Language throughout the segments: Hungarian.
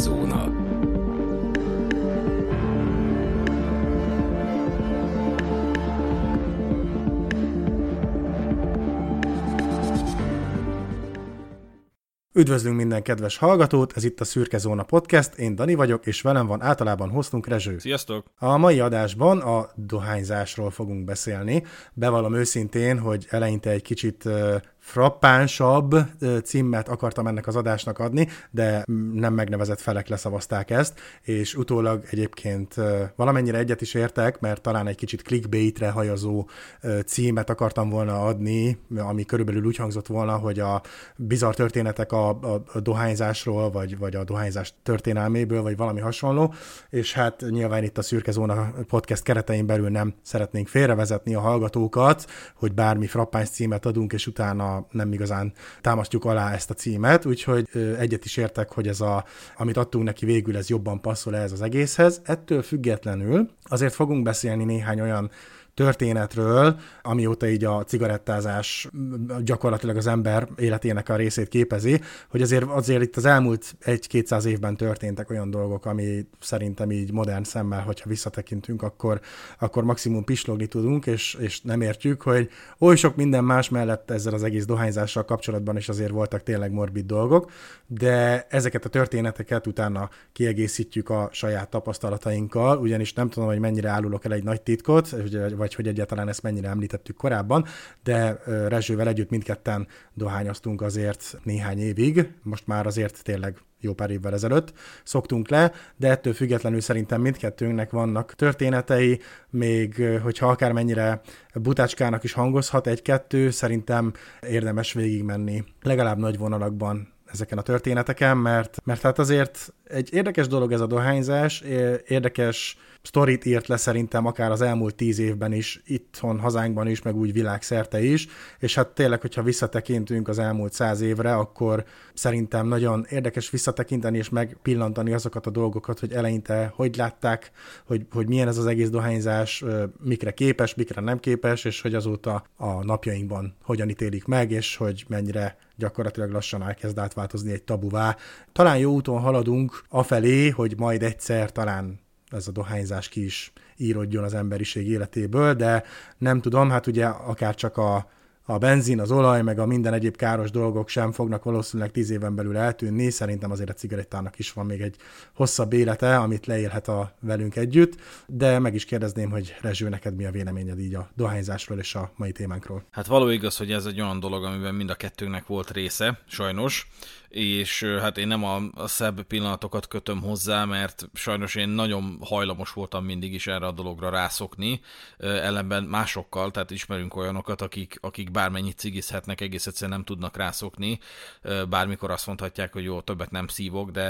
Szürkezóna. Üdvözlünk minden kedves hallgatót, ez itt a Szürke Zóna Podcast, én Dani vagyok, és velem van általában hoztunk Rezső. Sziasztok! A mai adásban a dohányzásról fogunk beszélni. Bevallom őszintén, hogy eleinte egy kicsit frappánsabb címet akartam ennek az adásnak adni, de nem megnevezett felek leszavazták ezt, és utólag egyébként valamennyire egyet is értek, mert talán egy kicsit clickbaitre hajazó címet akartam volna adni, ami körülbelül úgy hangzott volna, hogy a bizarr történetek a, a, a dohányzásról, vagy, vagy a dohányzás történelméből, vagy valami hasonló, és hát nyilván itt a Szürke Zóna podcast keretein belül nem szeretnénk félrevezetni a hallgatókat, hogy bármi frappáns címet adunk, és utána nem igazán támasztjuk alá ezt a címet, úgyhogy egyet is értek, hogy ez a, amit adtunk neki végül, ez jobban passzol ez az egészhez. Ettől függetlenül azért fogunk beszélni néhány olyan történetről, amióta így a cigarettázás gyakorlatilag az ember életének a részét képezi, hogy azért, azért itt az elmúlt egy-kétszáz évben történtek olyan dolgok, ami szerintem így modern szemmel, hogyha visszatekintünk, akkor, akkor maximum pislogni tudunk, és, és nem értjük, hogy oly sok minden más mellett ezzel az egész dohányzással kapcsolatban is azért voltak tényleg morbid dolgok, de ezeket a történeteket utána kiegészítjük a saját tapasztalatainkkal, ugyanis nem tudom, hogy mennyire állulok el egy nagy titkot, vagy vagy hogy egyáltalán ezt mennyire említettük korábban, de Rezsővel együtt mindketten dohányoztunk azért néhány évig, most már azért tényleg jó pár évvel ezelőtt szoktunk le, de ettől függetlenül szerintem mindkettőnknek vannak történetei, még hogyha akármennyire butácskának is hangozhat egy-kettő, szerintem érdemes végigmenni legalább nagy vonalakban ezeken a történeteken, mert, mert hát azért egy érdekes dolog ez a dohányzás, érdekes sztorit írt le szerintem akár az elmúlt tíz évben is, itthon, hazánkban is, meg úgy világszerte is, és hát tényleg, hogyha visszatekintünk az elmúlt száz évre, akkor szerintem nagyon érdekes visszatekinteni és megpillantani azokat a dolgokat, hogy eleinte hogy látták, hogy, hogy milyen ez az egész dohányzás, mikre képes, mikre nem képes, és hogy azóta a napjainkban hogyan ítélik meg, és hogy mennyire gyakorlatilag lassan elkezd átváltozni egy tabuvá. Talán jó úton haladunk afelé, hogy majd egyszer talán ez a dohányzás ki is írodjon az emberiség életéből, de nem tudom, hát ugye akár csak a, a benzin, az olaj, meg a minden egyéb káros dolgok sem fognak valószínűleg tíz éven belül eltűnni. Szerintem azért a cigarettának is van még egy hosszabb élete, amit leélhet a velünk együtt, de meg is kérdezném, hogy Rezső, neked mi a véleményed így a dohányzásról és a mai témánkról? Hát való igaz, hogy ez egy olyan dolog, amiben mind a kettőnknek volt része, sajnos és hát én nem a, a szebb pillanatokat kötöm hozzá, mert sajnos én nagyon hajlamos voltam mindig is erre a dologra rászokni, ellenben másokkal, tehát ismerünk olyanokat, akik, akik bármennyit cigizhetnek, egész egyszerűen nem tudnak rászokni, bármikor azt mondhatják, hogy jó, többet nem szívok, de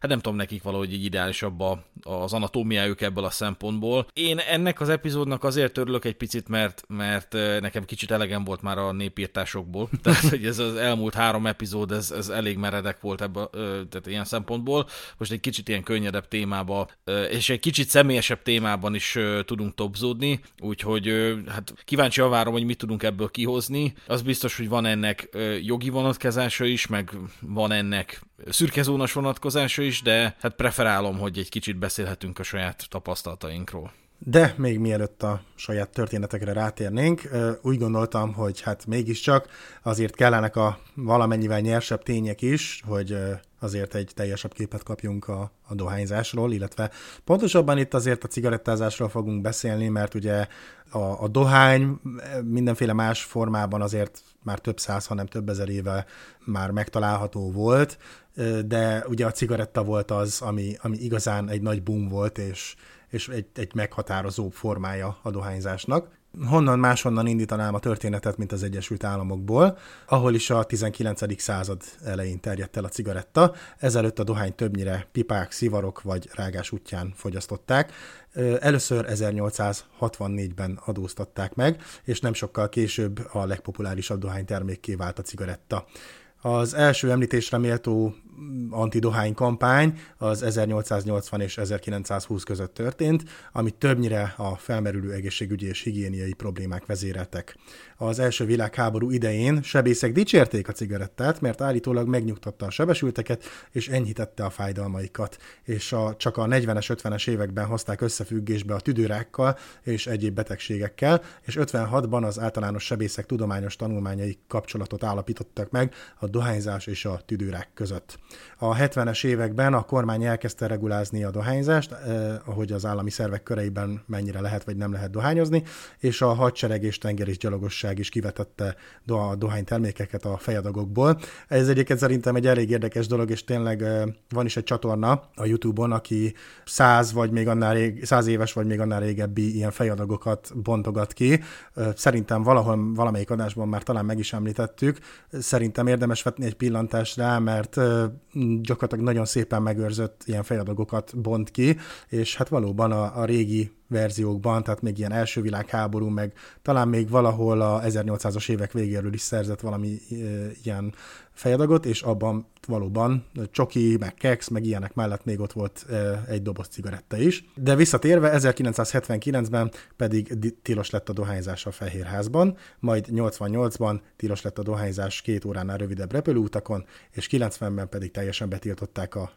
hát nem tudom, nekik valahogy így ideálisabb a, az anatómiájuk ebből a szempontból. Én ennek az epizódnak azért örülök egy picit, mert, mert nekem kicsit elegem volt már a népírtásokból, tehát hogy ez az elmúlt három epizód, ez, ez elég elég meredek volt ebbe, tehát ilyen szempontból. Most egy kicsit ilyen könnyedebb témába, és egy kicsit személyesebb témában is tudunk topzódni, úgyhogy hát kíváncsi várom, hogy mit tudunk ebből kihozni. Az biztos, hogy van ennek jogi vonatkozása is, meg van ennek szürkezónas vonatkozása is, de hát preferálom, hogy egy kicsit beszélhetünk a saját tapasztalatainkról. De még mielőtt a saját történetekre rátérnénk, úgy gondoltam, hogy hát mégiscsak azért kellenek a valamennyivel nyersebb tények is, hogy azért egy teljesebb képet kapjunk a, a dohányzásról, illetve pontosabban itt azért a cigarettázásról fogunk beszélni, mert ugye a, a dohány mindenféle más formában azért már több száz, hanem több ezer éve már megtalálható volt, de ugye a cigaretta volt az, ami, ami igazán egy nagy boom volt, és és egy, egy meghatározó formája a dohányzásnak. Honnan máshonnan indítanám a történetet, mint az Egyesült Államokból, ahol is a 19. század elején terjedt el a cigaretta. Ezelőtt a dohány többnyire pipák, szivarok vagy rágás útján fogyasztották. Először 1864-ben adóztatták meg, és nem sokkal később a legpopulárisabb dohánytermékké vált a cigaretta. Az első említésre méltó antidohány kampány az 1880 és 1920 között történt, amit többnyire a felmerülő egészségügyi és higiéniai problémák vezéreltek. Az első világháború idején sebészek dicsérték a cigarettát, mert állítólag megnyugtatta a sebesülteket és enyhítette a fájdalmaikat, és a, csak a 40-es, 50-es években hozták összefüggésbe a tüdőrákkal és egyéb betegségekkel, és 56-ban az általános sebészek tudományos tanulmányai kapcsolatot állapítottak meg a dohányzás és a tüdőrák között. A 70-es években a kormány elkezdte regulázni a dohányzást, eh, ahogy az állami szervek köreiben mennyire lehet vagy nem lehet dohányozni, és a hadsereg és tenger gyalogosság is kivetette a dohánytermékeket a fejadagokból. Ez egyébként szerintem egy elég érdekes dolog, és tényleg eh, van is egy csatorna a YouTube-on, aki száz vagy még annál rég, száz éves vagy még annál régebbi ilyen fejadagokat bontogat ki. Eh, szerintem valahol valamelyik adásban már talán meg is említettük. Szerintem érdemes vetni egy pillantást rá, mert eh, gyakorlatilag nagyon szépen megőrzött ilyen fejadagokat bont ki, és hát valóban a, a régi verziókban, tehát még ilyen első világháború, meg talán még valahol a 1800-as évek végéről is szerzett valami e, ilyen fejadagot, és abban valóban csoki, meg keks, meg ilyenek mellett még ott volt e, egy doboz cigaretta is. De visszatérve, 1979-ben pedig tilos lett a dohányzás a Fehérházban, majd 88-ban tilos lett a dohányzás két óránál rövidebb repülőutakon, és 90-ben pedig teljesen betiltották a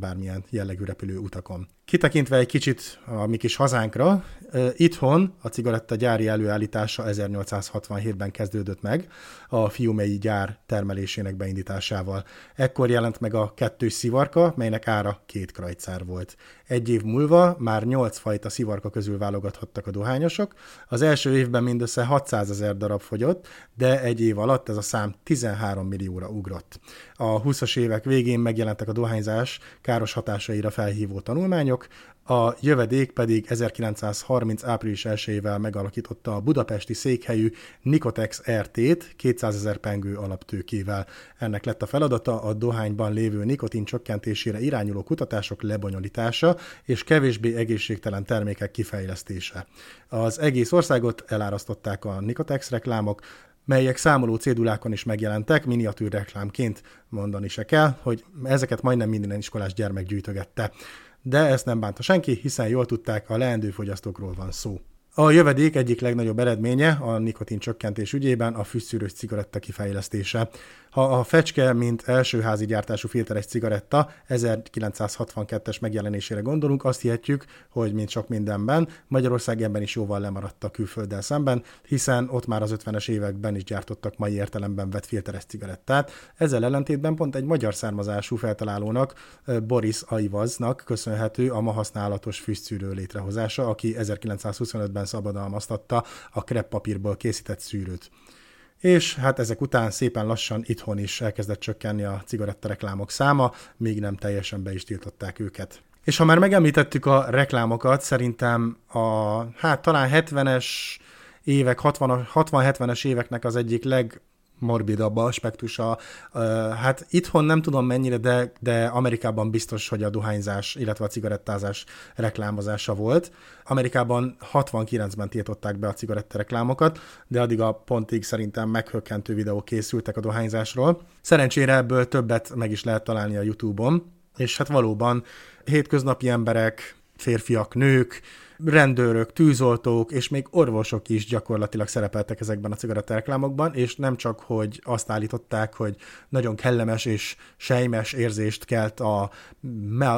bármilyen jellegű repülő utakon. Kitekintve egy kicsit a mi kis hazánkra, itthon a cigaretta gyári előállítása 1867-ben kezdődött meg a fiumei gyár termelésének beindításával. Ekkor jelent meg a kettős szivarka, melynek ára két krajcár volt. Egy év múlva már nyolc fajta szivarka közül válogathattak a dohányosok. Az első évben mindössze 600 ezer darab fogyott, de egy év alatt ez a szám 13 millióra ugrott. A 20-as évek végén megjelentek a dohányzás káros hatásaira felhívó tanulmányok, a jövedék pedig 1930. április 1-ével megalakította a budapesti székhelyű Nikotex RT-t 200 ezer pengő alaptőkével. Ennek lett a feladata a dohányban lévő nikotin csökkentésére irányuló kutatások lebonyolítása és kevésbé egészségtelen termékek kifejlesztése. Az egész országot elárasztották a Nikotex reklámok, melyek számoló cédulákon is megjelentek, miniatűr reklámként mondani se kell, hogy ezeket majdnem minden iskolás gyermek gyűjtögette. De ezt nem bánta senki, hiszen jól tudták, a leendő fogyasztókról van szó. A jövedék egyik legnagyobb eredménye a nikotin csökkentés ügyében a fűszűrős cigaretta kifejlesztése. Ha a fecske, mint első házi gyártású filteres cigaretta 1962-es megjelenésére gondolunk, azt hihetjük, hogy mint sok mindenben, Magyarország ebben is jóval lemaradt a külfölddel szemben, hiszen ott már az 50-es években is gyártottak mai értelemben vett filteres cigarettát. Ezzel ellentétben pont egy magyar származású feltalálónak, Boris Aivaznak köszönhető a ma használatos fűszűrő létrehozása, aki 1925-ben szabadalmaztatta a kreppapírból készített szűrőt és hát ezek után szépen lassan itthon is elkezdett csökkenni a cigarettareklámok száma, még nem teljesen be is tiltották őket. És ha már megemlítettük a reklámokat, szerintem a, hát talán 70-es évek, 60-70-es éveknek az egyik leg morbidabb aspektusa. Hát itthon nem tudom mennyire, de, de Amerikában biztos, hogy a dohányzás, illetve a cigarettázás reklámozása volt. Amerikában 69-ben tiltották be a cigarettareklámokat, de addig a pontig szerintem meghökkentő videók készültek a dohányzásról. Szerencsére ebből többet meg is lehet találni a YouTube-on, és hát valóban hétköznapi emberek, férfiak, nők, rendőrök, tűzoltók és még orvosok is gyakorlatilag szerepeltek ezekben a cigarettareklámokban, és nem csak, hogy azt állították, hogy nagyon kellemes és sejmes érzést kelt a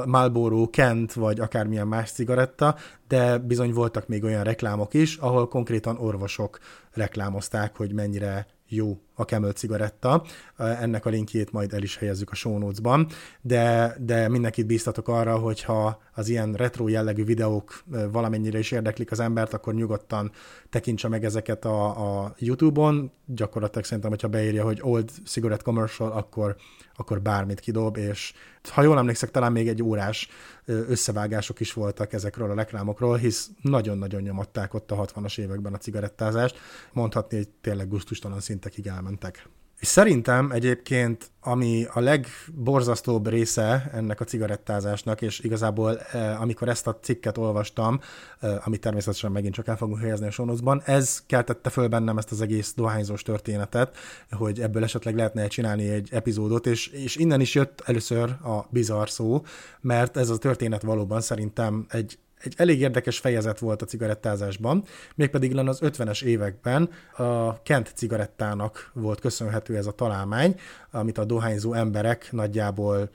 Marlboro, Kent vagy akármilyen más cigaretta, de bizony voltak még olyan reklámok is, ahol konkrétan orvosok reklámozták, hogy mennyire jó a Camel cigaretta. Ennek a linkjét majd el is helyezzük a show notes-ban, de, de mindenkit bíztatok arra, hogyha az ilyen retro jellegű videók valamennyire is érdeklik az embert, akkor nyugodtan tekintse meg ezeket a, a YouTube-on. Gyakorlatilag szerintem, hogyha beírja, hogy old cigarette commercial, akkor, akkor bármit kidob, és ha jól emlékszek, talán még egy órás összevágások is voltak ezekről a reklámokról, hisz nagyon-nagyon nyomatták ott a 60-as években a cigarettázást. Mondhatni, hogy tényleg guztustalan szintekig elmentek. És szerintem egyébként, ami a legborzasztóbb része ennek a cigarettázásnak, és igazából eh, amikor ezt a cikket olvastam, eh, amit természetesen megint csak el fogunk helyezni a sonozban, ez keltette föl bennem ezt az egész dohányzós történetet, hogy ebből esetleg lehetne csinálni egy epizódot, és, és innen is jött először a bizarr szó, mert ez a történet valóban szerintem egy egy elég érdekes fejezet volt a cigarettázásban, mégpedig len az 50-es években a Kent cigarettának volt köszönhető ez a találmány, amit a dohányzó emberek nagyjából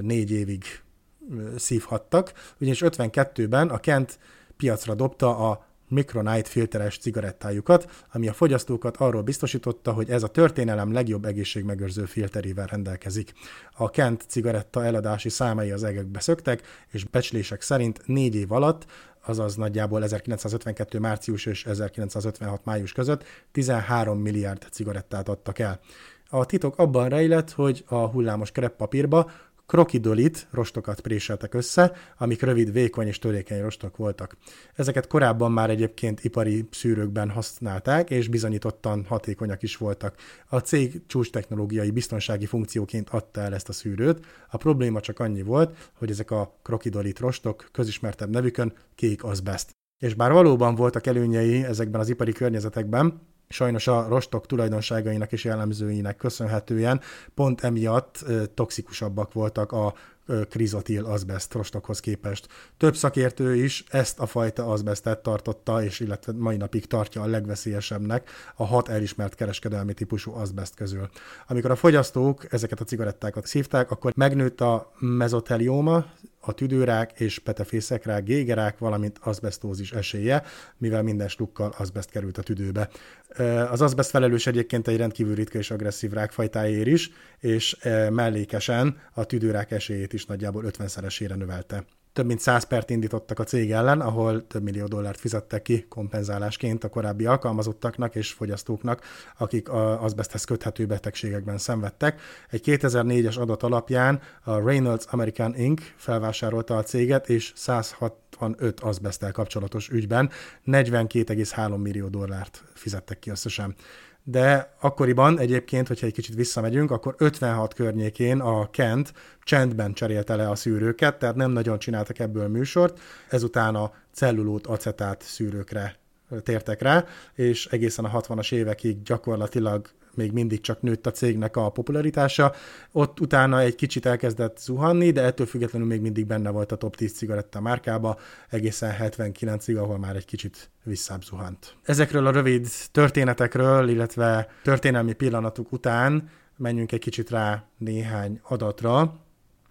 négy évig szívhattak, ugyanis 52-ben a Kent piacra dobta a Micronite filteres cigarettájukat, ami a fogyasztókat arról biztosította, hogy ez a történelem legjobb egészségmegőrző filterével rendelkezik. A Kent cigaretta eladási számai az egekbe szöktek, és becslések szerint négy év alatt azaz nagyjából 1952. március és 1956. május között 13 milliárd cigarettát adtak el. A titok abban rejlett, hogy a hullámos kreppapírba krokidolit, rostokat préseltek össze, amik rövid, vékony és törékeny rostok voltak. Ezeket korábban már egyébként ipari szűrőkben használták, és bizonyítottan hatékonyak is voltak. A cég csúcs technológiai biztonsági funkcióként adta el ezt a szűrőt. A probléma csak annyi volt, hogy ezek a krokidolit rostok közismertebb nevükön kék azbest. És bár valóban voltak előnyei ezekben az ipari környezetekben, sajnos a rostok tulajdonságainak és jellemzőinek köszönhetően pont emiatt toxikusabbak voltak a krizotil azbest rostokhoz képest. Több szakértő is ezt a fajta azbestet tartotta, és illetve mai napig tartja a legveszélyesebbnek a hat elismert kereskedelmi típusú azbest közül. Amikor a fogyasztók ezeket a cigarettákat szívták, akkor megnőtt a mezotelioma, a tüdőrák és petefészekrák, gégerák, valamint azbestózis esélye, mivel minden slukkal azbest került a tüdőbe. Az azbest felelős egyébként egy rendkívül ritka és agresszív rákfajtáért is, és mellékesen a tüdőrák esélyét is nagyjából 50-szeresére növelte több mint 100 pert indítottak a cég ellen, ahol több millió dollárt fizettek ki kompenzálásként a korábbi alkalmazottaknak és fogyasztóknak, akik az azbesthez köthető betegségekben szenvedtek. Egy 2004-es adat alapján a Reynolds American Inc. felvásárolta a céget, és 165 azbesttel kapcsolatos ügyben 42,3 millió dollárt fizettek ki összesen de akkoriban egyébként, hogyha egy kicsit visszamegyünk, akkor 56 környékén a Kent csendben cserélte le a szűrőket, tehát nem nagyon csináltak ebből műsort, ezután a cellulót acetát szűrőkre tértek rá, és egészen a 60-as évekig gyakorlatilag még mindig csak nőtt a cégnek a popularitása. Ott utána egy kicsit elkezdett zuhanni, de ettől függetlenül még mindig benne volt a top 10 cigaretta márkába, egészen 79-ig, ahol már egy kicsit visszább zuhant. Ezekről a rövid történetekről, illetve történelmi pillanatok után menjünk egy kicsit rá néhány adatra.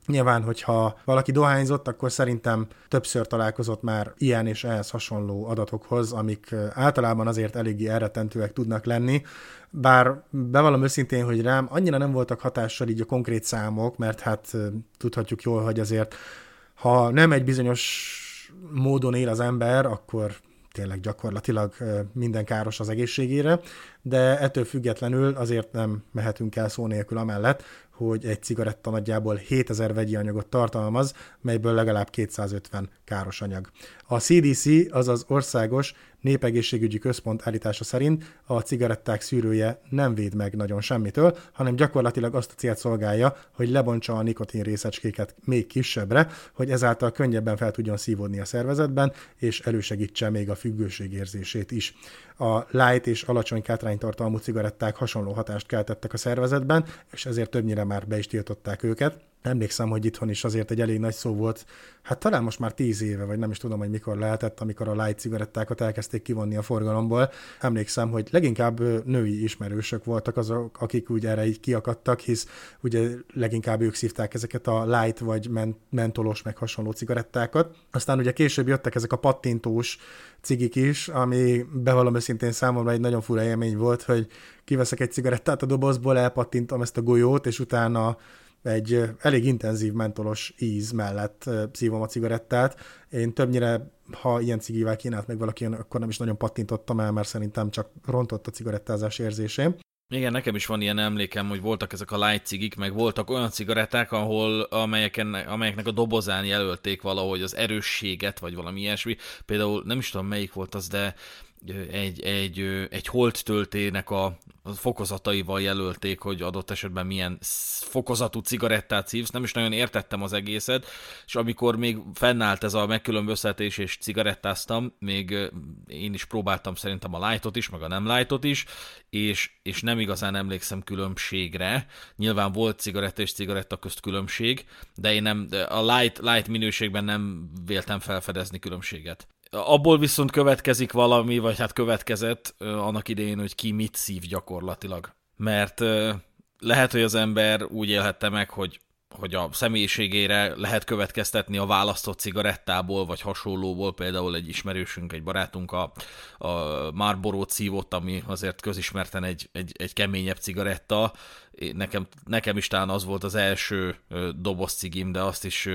Nyilván, hogyha valaki dohányzott, akkor szerintem többször találkozott már ilyen és ehhez hasonló adatokhoz, amik általában azért eléggé elretentőek tudnak lenni, bár bevallom őszintén, hogy rám annyira nem voltak hatással így a konkrét számok, mert hát tudhatjuk jól, hogy azért ha nem egy bizonyos módon él az ember, akkor tényleg gyakorlatilag minden káros az egészségére, de ettől függetlenül azért nem mehetünk el szó nélkül amellett, hogy egy cigaretta nagyjából 7000 vegyi anyagot tartalmaz, melyből legalább 250 káros anyag. A CDC, azaz Országos Népegészségügyi Központ állítása szerint a cigaretták szűrője nem véd meg nagyon semmitől, hanem gyakorlatilag azt a célt szolgálja, hogy lebontsa a nikotin részecskéket még kisebbre, hogy ezáltal könnyebben fel tudjon szívódni a szervezetben, és elősegítse még a függőség érzését is. A light és alacsony kátránytartalmú cigaretták hasonló hatást keltettek a szervezetben, és ezért többnyire már be is tiltották őket. Emlékszem, hogy itthon is azért egy elég nagy szó volt, hát talán most már tíz éve, vagy nem is tudom, hogy mikor lehetett, amikor a light cigarettákat elkezdték kivonni a forgalomból. Emlékszem, hogy leginkább női ismerősök voltak azok, akik úgy erre így kiakadtak, hisz ugye leginkább ők szívták ezeket a light vagy mentolos meg hasonló cigarettákat. Aztán ugye később jöttek ezek a pattintós cigik is, ami bevallom őszintén számomra egy nagyon fura élmény volt, hogy kiveszek egy cigarettát a dobozból, elpattintom ezt a golyót, és utána egy elég intenzív mentolos íz mellett szívom a cigarettát. Én többnyire, ha ilyen cigivel kínált meg valaki, akkor nem is nagyon pattintottam el, mert szerintem csak rontott a cigarettázás érzésém. Igen, nekem is van ilyen emlékem, hogy voltak ezek a light cigik, meg voltak olyan cigaretták, ahol amelyeken, amelyeknek a dobozán jelölték valahogy az erősséget, vagy valami ilyesmi. Például nem is tudom melyik volt az, de egy, egy, egy holt töltének a fokozataival jelölték, hogy adott esetben milyen fokozatú cigarettát szívsz, nem is nagyon értettem az egészet, és amikor még fennállt ez a megkülönböztetés, és cigarettáztam, még én is próbáltam szerintem a lightot is, meg a nem lightot is, és, és nem igazán emlékszem különbségre. Nyilván volt cigaretta és cigaretta közt különbség, de én nem, a light, light minőségben nem véltem felfedezni különbséget. Abból viszont következik valami, vagy hát következett annak idején, hogy ki mit szív gyakorlatilag. Mert lehet, hogy az ember úgy élhette meg, hogy hogy a személyiségére lehet következtetni a választott cigarettából, vagy hasonlóból, például egy ismerősünk, egy barátunk a, a Marlboro szívott, ami azért közismerten egy, egy, egy keményebb cigaretta, nekem, nekem is talán az volt az első doboz cigim, de azt is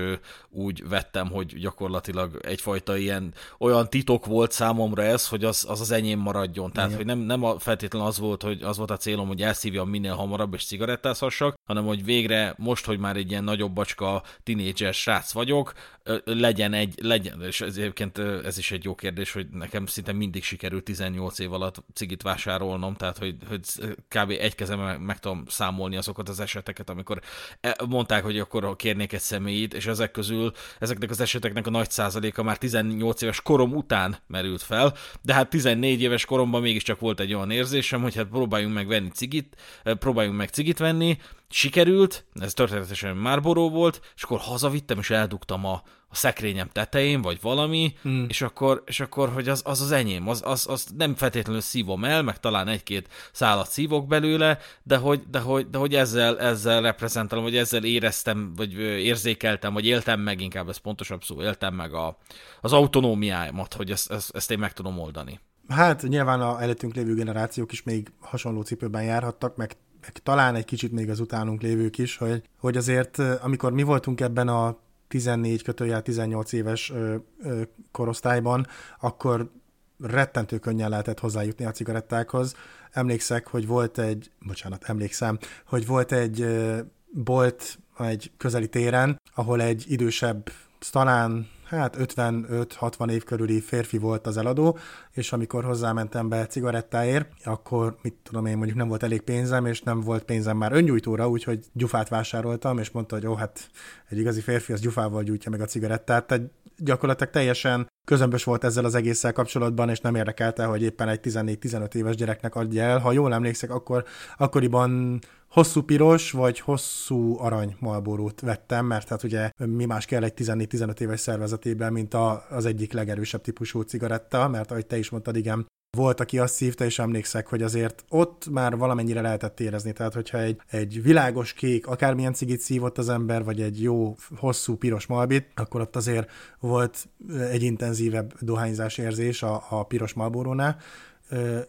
úgy vettem, hogy gyakorlatilag egyfajta ilyen olyan titok volt számomra ez, hogy az az, az enyém maradjon. Tehát, Igen. hogy nem, nem a, feltétlenül az volt, hogy az volt a célom, hogy elszívjam minél hamarabb és cigarettázhassak, hanem hogy végre most, hogy már egy ilyen nagyobb bacska tinédzser srác vagyok, legyen egy, legyen, és ez egyébként ez is egy jó kérdés, hogy nekem szinte mindig sikerült 18 év alatt cigit vásárolnom, tehát hogy, hogy kb. egy kezemben meg tudom számolni azokat az eseteket, amikor e, mondták, hogy akkor kérnék egy személyit, és ezek közül, ezeknek az eseteknek a nagy százaléka már 18 éves korom után merült fel, de hát 14 éves koromban mégiscsak volt egy olyan érzésem, hogy hát próbáljunk meg venni cigit, próbáljunk meg cigit venni, sikerült, ez történetesen Marlboro volt, és akkor hazavittem, és eldugtam a, a szekrényem tetején, vagy valami, mm. és, akkor, és akkor, hogy az az, az enyém, az, az, az nem feltétlenül szívom el, meg talán egy-két szálat szívok belőle, de hogy, de hogy, de hogy ezzel, ezzel reprezentálom, vagy ezzel éreztem, vagy érzékeltem, vagy éltem meg, inkább ez pontosabb szó, éltem meg a, az autonómiámat, hogy ezt, ezt, ezt én meg tudom oldani. Hát nyilván a előttünk lévő generációk is még hasonló cipőben járhattak, meg talán egy kicsit még az utánunk lévők is, hogy, hogy azért amikor mi voltunk ebben a 14 kötőjel 18 éves ö, ö, korosztályban, akkor rettentő könnyen lehetett hozzájutni a cigarettákhoz. Emlékszek, hogy volt egy, bocsánat, emlékszem, hogy volt egy ö, bolt egy közeli téren, ahol egy idősebb, talán hát 55-60 év körüli férfi volt az eladó, és amikor hozzámentem be cigarettáért, akkor mit tudom én, mondjuk nem volt elég pénzem, és nem volt pénzem már öngyújtóra, úgyhogy gyufát vásároltam, és mondta, hogy ó, hát egy igazi férfi az gyufával gyújtja meg a cigarettát, tehát gyakorlatilag teljesen közömbös volt ezzel az egésszel kapcsolatban, és nem érdekelte, hogy éppen egy 14-15 éves gyereknek adja el. Ha jól emlékszek, akkor akkoriban hosszú piros vagy hosszú arany malborót vettem, mert hát ugye mi más kell egy 14-15 éves szervezetében, mint a, az egyik legerősebb típusú cigaretta, mert ahogy te is mondtad, igen, volt, aki azt szívta, és emlékszek, hogy azért ott már valamennyire lehetett érezni. Tehát, hogyha egy, egy világos kék, akármilyen cigit szívott az ember, vagy egy jó, hosszú, piros malbit, akkor ott azért volt egy intenzívebb dohányzás érzés a, a piros malborónál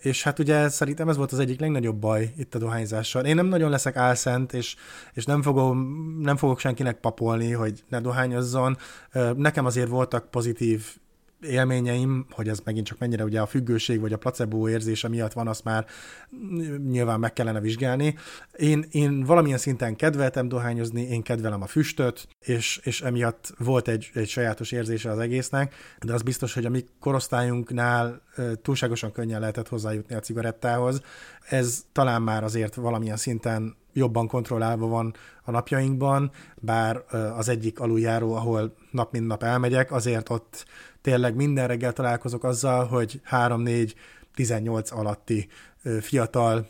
és hát ugye szerintem ez volt az egyik legnagyobb baj itt a dohányzással. Én nem nagyon leszek álszent, és, és nem, fogom, nem fogok senkinek papolni, hogy ne dohányozzon. Nekem azért voltak pozitív élményeim, hogy ez megint csak mennyire ugye a függőség vagy a placebo érzése miatt van, azt már nyilván meg kellene vizsgálni. Én, én valamilyen szinten kedveltem dohányozni, én kedvelem a füstöt, és, és emiatt volt egy, egy sajátos érzése az egésznek, de az biztos, hogy a mi korosztályunknál túlságosan könnyen lehetett hozzájutni a cigarettához. Ez talán már azért valamilyen szinten jobban kontrollálva van a napjainkban, bár az egyik aluljáró, ahol nap mint nap elmegyek, azért ott tényleg minden reggel találkozok azzal, hogy 3-4-18 alatti fiatal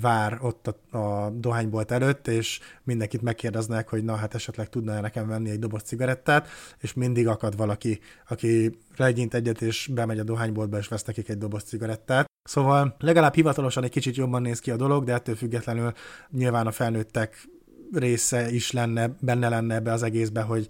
vár ott a, a dohánybolt előtt, és mindenkit megkérdeznek, hogy na hát esetleg tudna nekem venni egy doboz cigarettát, és mindig akad valaki, aki legyint egyet, és bemegy a dohányboltba, és vesz nekik egy doboz cigarettát. Szóval legalább hivatalosan egy kicsit jobban néz ki a dolog, de ettől függetlenül nyilván a felnőttek része is lenne, benne lenne ebbe az egészbe, hogy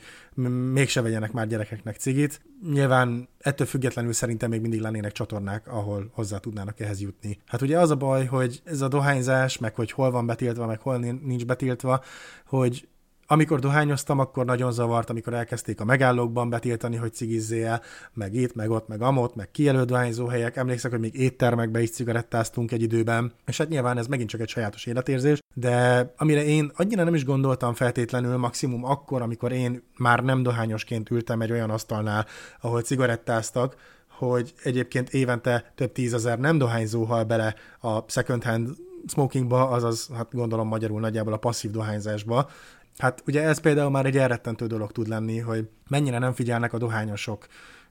mégse vegyenek már gyerekeknek cigit. Nyilván ettől függetlenül szerintem még mindig lennének csatornák, ahol hozzá tudnának ehhez jutni. Hát ugye az a baj, hogy ez a dohányzás, meg hogy hol van betiltva, meg hol nincs betiltva, hogy amikor dohányoztam, akkor nagyon zavart, amikor elkezdték a megállókban betiltani, hogy cigizzél, meg itt, meg ott, meg amott, meg kijelölt dohányzóhelyek. Emlékszek, hogy még éttermekbe is cigarettáztunk egy időben, és hát nyilván ez megint csak egy sajátos életérzés, de amire én annyira nem is gondoltam feltétlenül, maximum akkor, amikor én már nem dohányosként ültem egy olyan asztalnál, ahol cigarettáztak, hogy egyébként évente több tízezer nem dohányzó hal bele a second hand smokingba, azaz, hát gondolom magyarul nagyjából a passzív dohányzásba. Hát ugye ez például már egy elrettentő dolog tud lenni, hogy mennyire nem figyelnek a dohányosok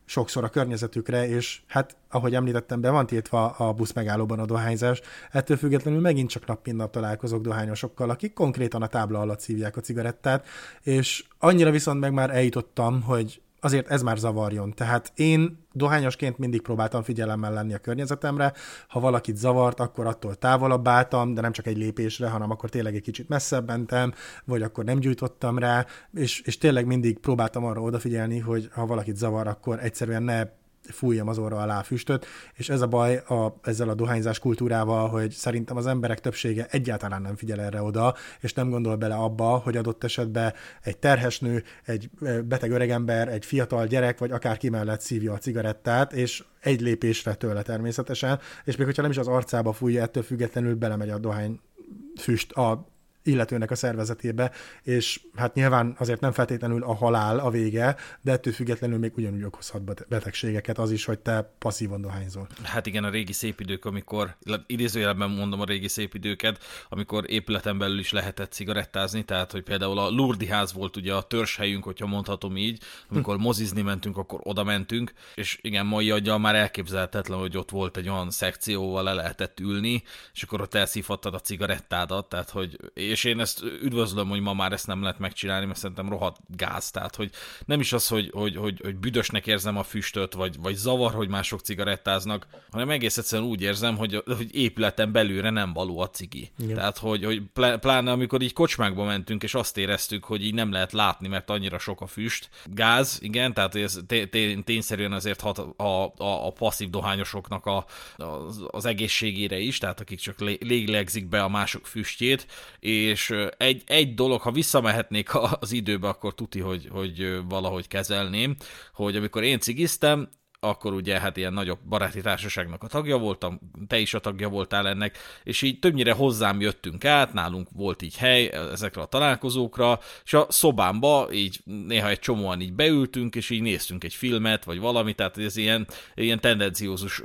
sokszor a környezetükre, és hát, ahogy említettem, be van tiltva a busz megállóban a dohányzás, ettől függetlenül megint csak nap mint nap találkozok dohányosokkal, akik konkrétan a tábla alatt szívják a cigarettát, és annyira viszont meg már eljutottam, hogy azért ez már zavarjon. Tehát én dohányosként mindig próbáltam figyelemmel lenni a környezetemre, ha valakit zavart, akkor attól távolabb álltam, de nem csak egy lépésre, hanem akkor tényleg egy kicsit messzebb mentem, vagy akkor nem gyújtottam rá, és, és tényleg mindig próbáltam arra odafigyelni, hogy ha valakit zavar, akkor egyszerűen ne fújjam az orra alá a füstöt, és ez a baj a, ezzel a dohányzás kultúrával, hogy szerintem az emberek többsége egyáltalán nem figyel erre oda, és nem gondol bele abba, hogy adott esetben egy terhes nő, egy beteg öregember, egy fiatal gyerek, vagy akár ki mellett szívja a cigarettát, és egy lépésre tőle természetesen, és még hogyha nem is az arcába fújja, ettől függetlenül belemegy a dohány füst a illetőnek a szervezetébe, és hát nyilván azért nem feltétlenül a halál a vége, de ettől függetlenül még ugyanúgy okozhat betegségeket az is, hogy te passzívan dohányzol. Hát igen, a régi szép idők, amikor, idézőjelben mondom a régi szép időket, amikor épületen belül is lehetett cigarettázni, tehát hogy például a Lurdi ház volt ugye a törzshelyünk, hogyha mondhatom így, amikor hm. mozizni mentünk, akkor oda mentünk, és igen, mai aggyal már elképzelhetetlen, hogy ott volt egy olyan szekcióval le lehetett ülni, és akkor ott elszívhattad a cigarettádat, tehát hogy és én ezt üdvözlöm, hogy ma már ezt nem lehet megcsinálni, mert szerintem rohadt gáz, tehát hogy nem is az, hogy, hogy, hogy, hogy büdösnek érzem a füstöt, vagy, vagy zavar, hogy mások cigarettáznak, hanem egész egyszerűen úgy érzem, hogy, hogy épületen belülre nem való a cigi. Igen. Tehát, hogy, hogy pláne amikor így kocsmákba mentünk, és azt éreztük, hogy így nem lehet látni, mert annyira sok a füst. Gáz, igen, tehát ez tényszerűen azért hat a, a, a passzív dohányosoknak a, az, az egészségére is, tehát akik csak léglegzik be a mások füstjét, és egy, egy dolog, ha visszamehetnék az időbe, akkor tuti, hogy, hogy valahogy kezelném, hogy amikor én cigiztem, akkor ugye hát ilyen nagyobb baráti társaságnak a tagja voltam, te is a tagja voltál ennek, és így többnyire hozzám jöttünk át, nálunk volt így hely ezekre a találkozókra, és a szobámba így néha egy csomóan így beültünk, és így néztünk egy filmet, vagy valamit, tehát ez ilyen, ilyen tendenciózus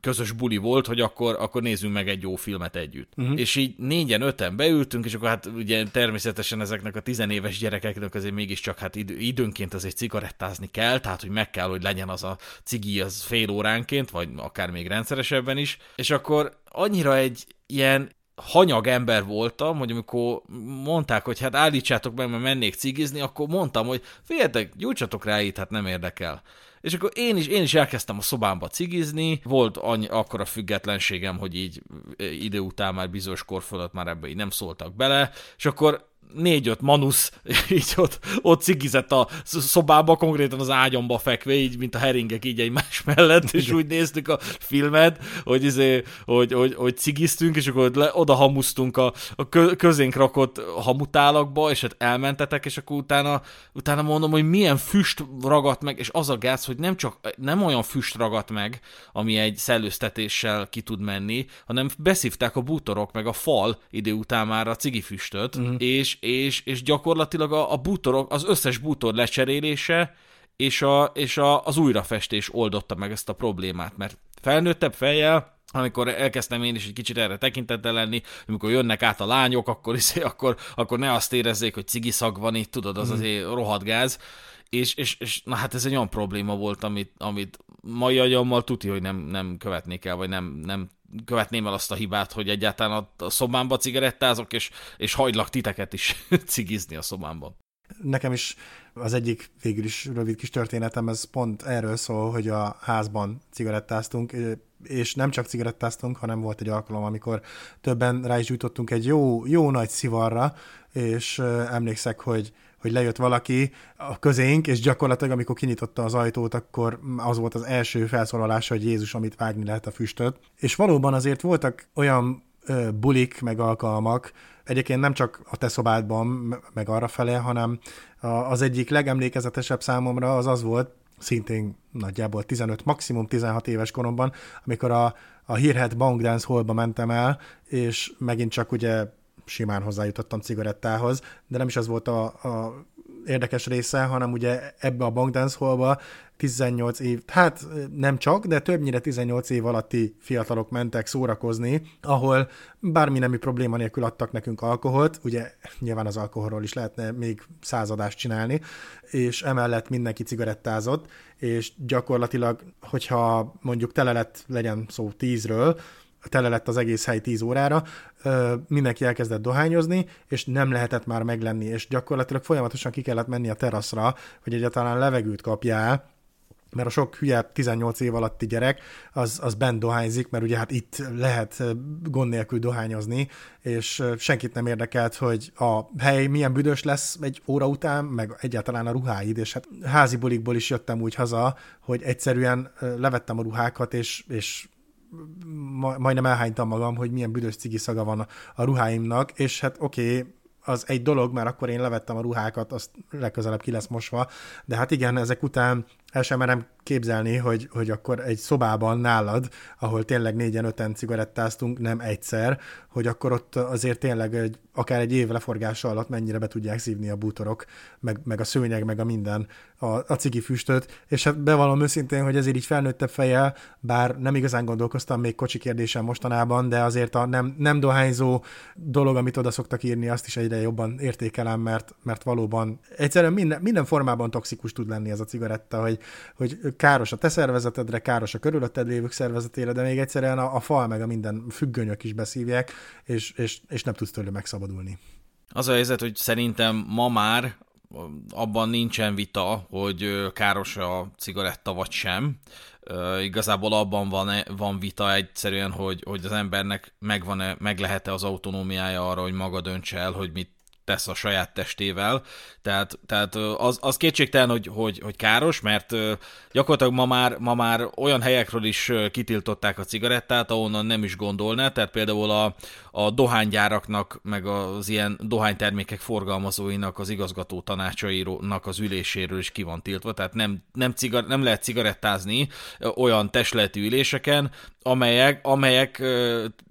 közös buli volt, hogy akkor, akkor nézzünk meg egy jó filmet együtt. Uh-huh. És így négyen, öten beültünk, és akkor hát ugye természetesen ezeknek a tizenéves gyerekeknek azért mégiscsak hát idő, időnként azért cigarettázni kell, tehát hogy meg kell, hogy legyen az a cigi az fél óránként, vagy akár még rendszeresebben is, és akkor annyira egy ilyen hanyag ember voltam, hogy amikor mondták, hogy hát állítsátok meg, mert mennék cigizni, akkor mondtam, hogy figyeljetek, gyújtsatok rá itt, hát nem érdekel. És akkor én is, én is elkezdtem a szobámba cigizni, volt annyi, akkor a függetlenségem, hogy így idő után már bizonyos kor fölött már ebbe így nem szóltak bele, és akkor négy-öt manusz így ott, ott cigizett a szobába, konkrétan az ágyamba fekve, így, mint a heringek így egymás mellett, és úgy néztük a filmet, hogy, izé, hogy, hogy, hogy cigiztünk, és akkor le, oda hamusztunk a, a közénk rakott hamutálakba, és hát elmentetek, és akkor utána, utána mondom, hogy milyen füst ragadt meg, és az a gáz, hogy nem csak, nem olyan füst ragadt meg, ami egy szellőztetéssel ki tud menni, hanem beszívták a bútorok, meg a fal idő után már a cigifüstöt, uh-huh. és és, és, gyakorlatilag a, a bútorok, az összes bútor lecserélése és, a, és a, az újrafestés oldotta meg ezt a problémát, mert felnőttebb fejjel amikor elkezdtem én is egy kicsit erre tekintettel lenni, amikor jönnek át a lányok, akkor, is, akkor, akkor ne azt érezzék, hogy cigiszag van itt, tudod, az mm. azért rohadt gáz. És, és, és na hát ez egy olyan probléma volt, amit, amit mai agyammal tuti, hogy nem, nem követnék el, vagy nem, nem követném el azt a hibát, hogy egyáltalán a, a szobámba cigarettázok, és, és hagylak titeket is cigizni a szobámban. Nekem is az egyik végül is rövid kis történetem, ez pont erről szól, hogy a házban cigarettáztunk, és nem csak cigarettáztunk, hanem volt egy alkalom, amikor többen rá is gyújtottunk egy jó, jó nagy szivarra, és emlékszek, hogy hogy lejött valaki a közénk, és gyakorlatilag amikor kinyitotta az ajtót, akkor az volt az első felszólalása, hogy Jézus, amit vágni lehet a füstöt. És valóban azért voltak olyan ö, bulik, meg alkalmak, egyébként nem csak a te szobádban, meg arra fele, hanem az egyik legemlékezetesebb számomra az az volt, szintén nagyjából 15, maximum 16 éves koromban, amikor a, a hírhet Bang Dance Hallba mentem el, és megint csak ugye simán hozzájutottam cigarettához, de nem is az volt a, a érdekes része, hanem ugye ebbe a Bankdance Hallba 18 év, hát nem csak, de többnyire 18 év alatti fiatalok mentek szórakozni, ahol bármi nemű probléma nélkül adtak nekünk alkoholt, ugye nyilván az alkoholról is lehetne még századást csinálni, és emellett mindenki cigarettázott, és gyakorlatilag, hogyha mondjuk tele lett, legyen szó tízről, tele lett az egész hely 10 órára, mindenki elkezdett dohányozni, és nem lehetett már meglenni, és gyakorlatilag folyamatosan ki kellett menni a teraszra, hogy egyáltalán levegőt kapjál, mert a sok hülye 18 év alatti gyerek, az, az bent dohányzik, mert ugye hát itt lehet gond nélkül dohányozni, és senkit nem érdekelt, hogy a hely milyen büdös lesz egy óra után, meg egyáltalán a ruháid, és hát házi bulikból is jöttem úgy haza, hogy egyszerűen levettem a ruhákat, és, és majdnem elhánytam magam, hogy milyen büdös cigi szaga van a, ruháimnak, és hát oké, okay, az egy dolog, mert akkor én levettem a ruhákat, azt legközelebb ki lesz mosva, de hát igen, ezek után el sem merem képzelni, hogy, hogy akkor egy szobában nálad, ahol tényleg négyen, öten cigarettáztunk, nem egyszer, hogy akkor ott azért tényleg egy, akár egy év leforgása alatt mennyire be tudják szívni a bútorok, meg, meg a szőnyeg, meg a minden, a, a cigi füstöt, és hát bevallom őszintén, hogy ezért így felnőttebb fejjel, bár nem igazán gondolkoztam még kocsi kérdésen mostanában, de azért a nem, nem dohányzó dolog, amit oda szoktak írni, azt is egyre jobban értékelem, mert, mert valóban egyszerűen minden, minden formában toxikus tud lenni ez a cigaretta, hogy, hogy káros a te szervezetedre, káros a körülötted lévők szervezetére, de még egyszerűen a, a fal meg a minden függönyök is beszívják, és, és, és nem tudsz tőle megszabadulni. Az a helyzet, hogy szerintem ma már abban nincsen vita, hogy káros a cigaretta vagy sem. Igazából abban van, van vita egyszerűen, hogy, hogy az embernek megvan-e, meg lehet-e az autonómiája arra, hogy maga döntse el, hogy mit tesz a saját testével, tehát, tehát az, az kétségtelen, hogy, hogy, hogy káros, mert gyakorlatilag ma már, ma már olyan helyekről is kitiltották a cigarettát, ahonnan nem is gondolná, tehát például a, a dohánygyáraknak, meg az ilyen dohánytermékek forgalmazóinak az igazgató tanácsainak az üléséről is ki van tiltva, tehát nem, nem, cigar, nem lehet cigarettázni olyan testületi üléseken, amelyek, amelyek,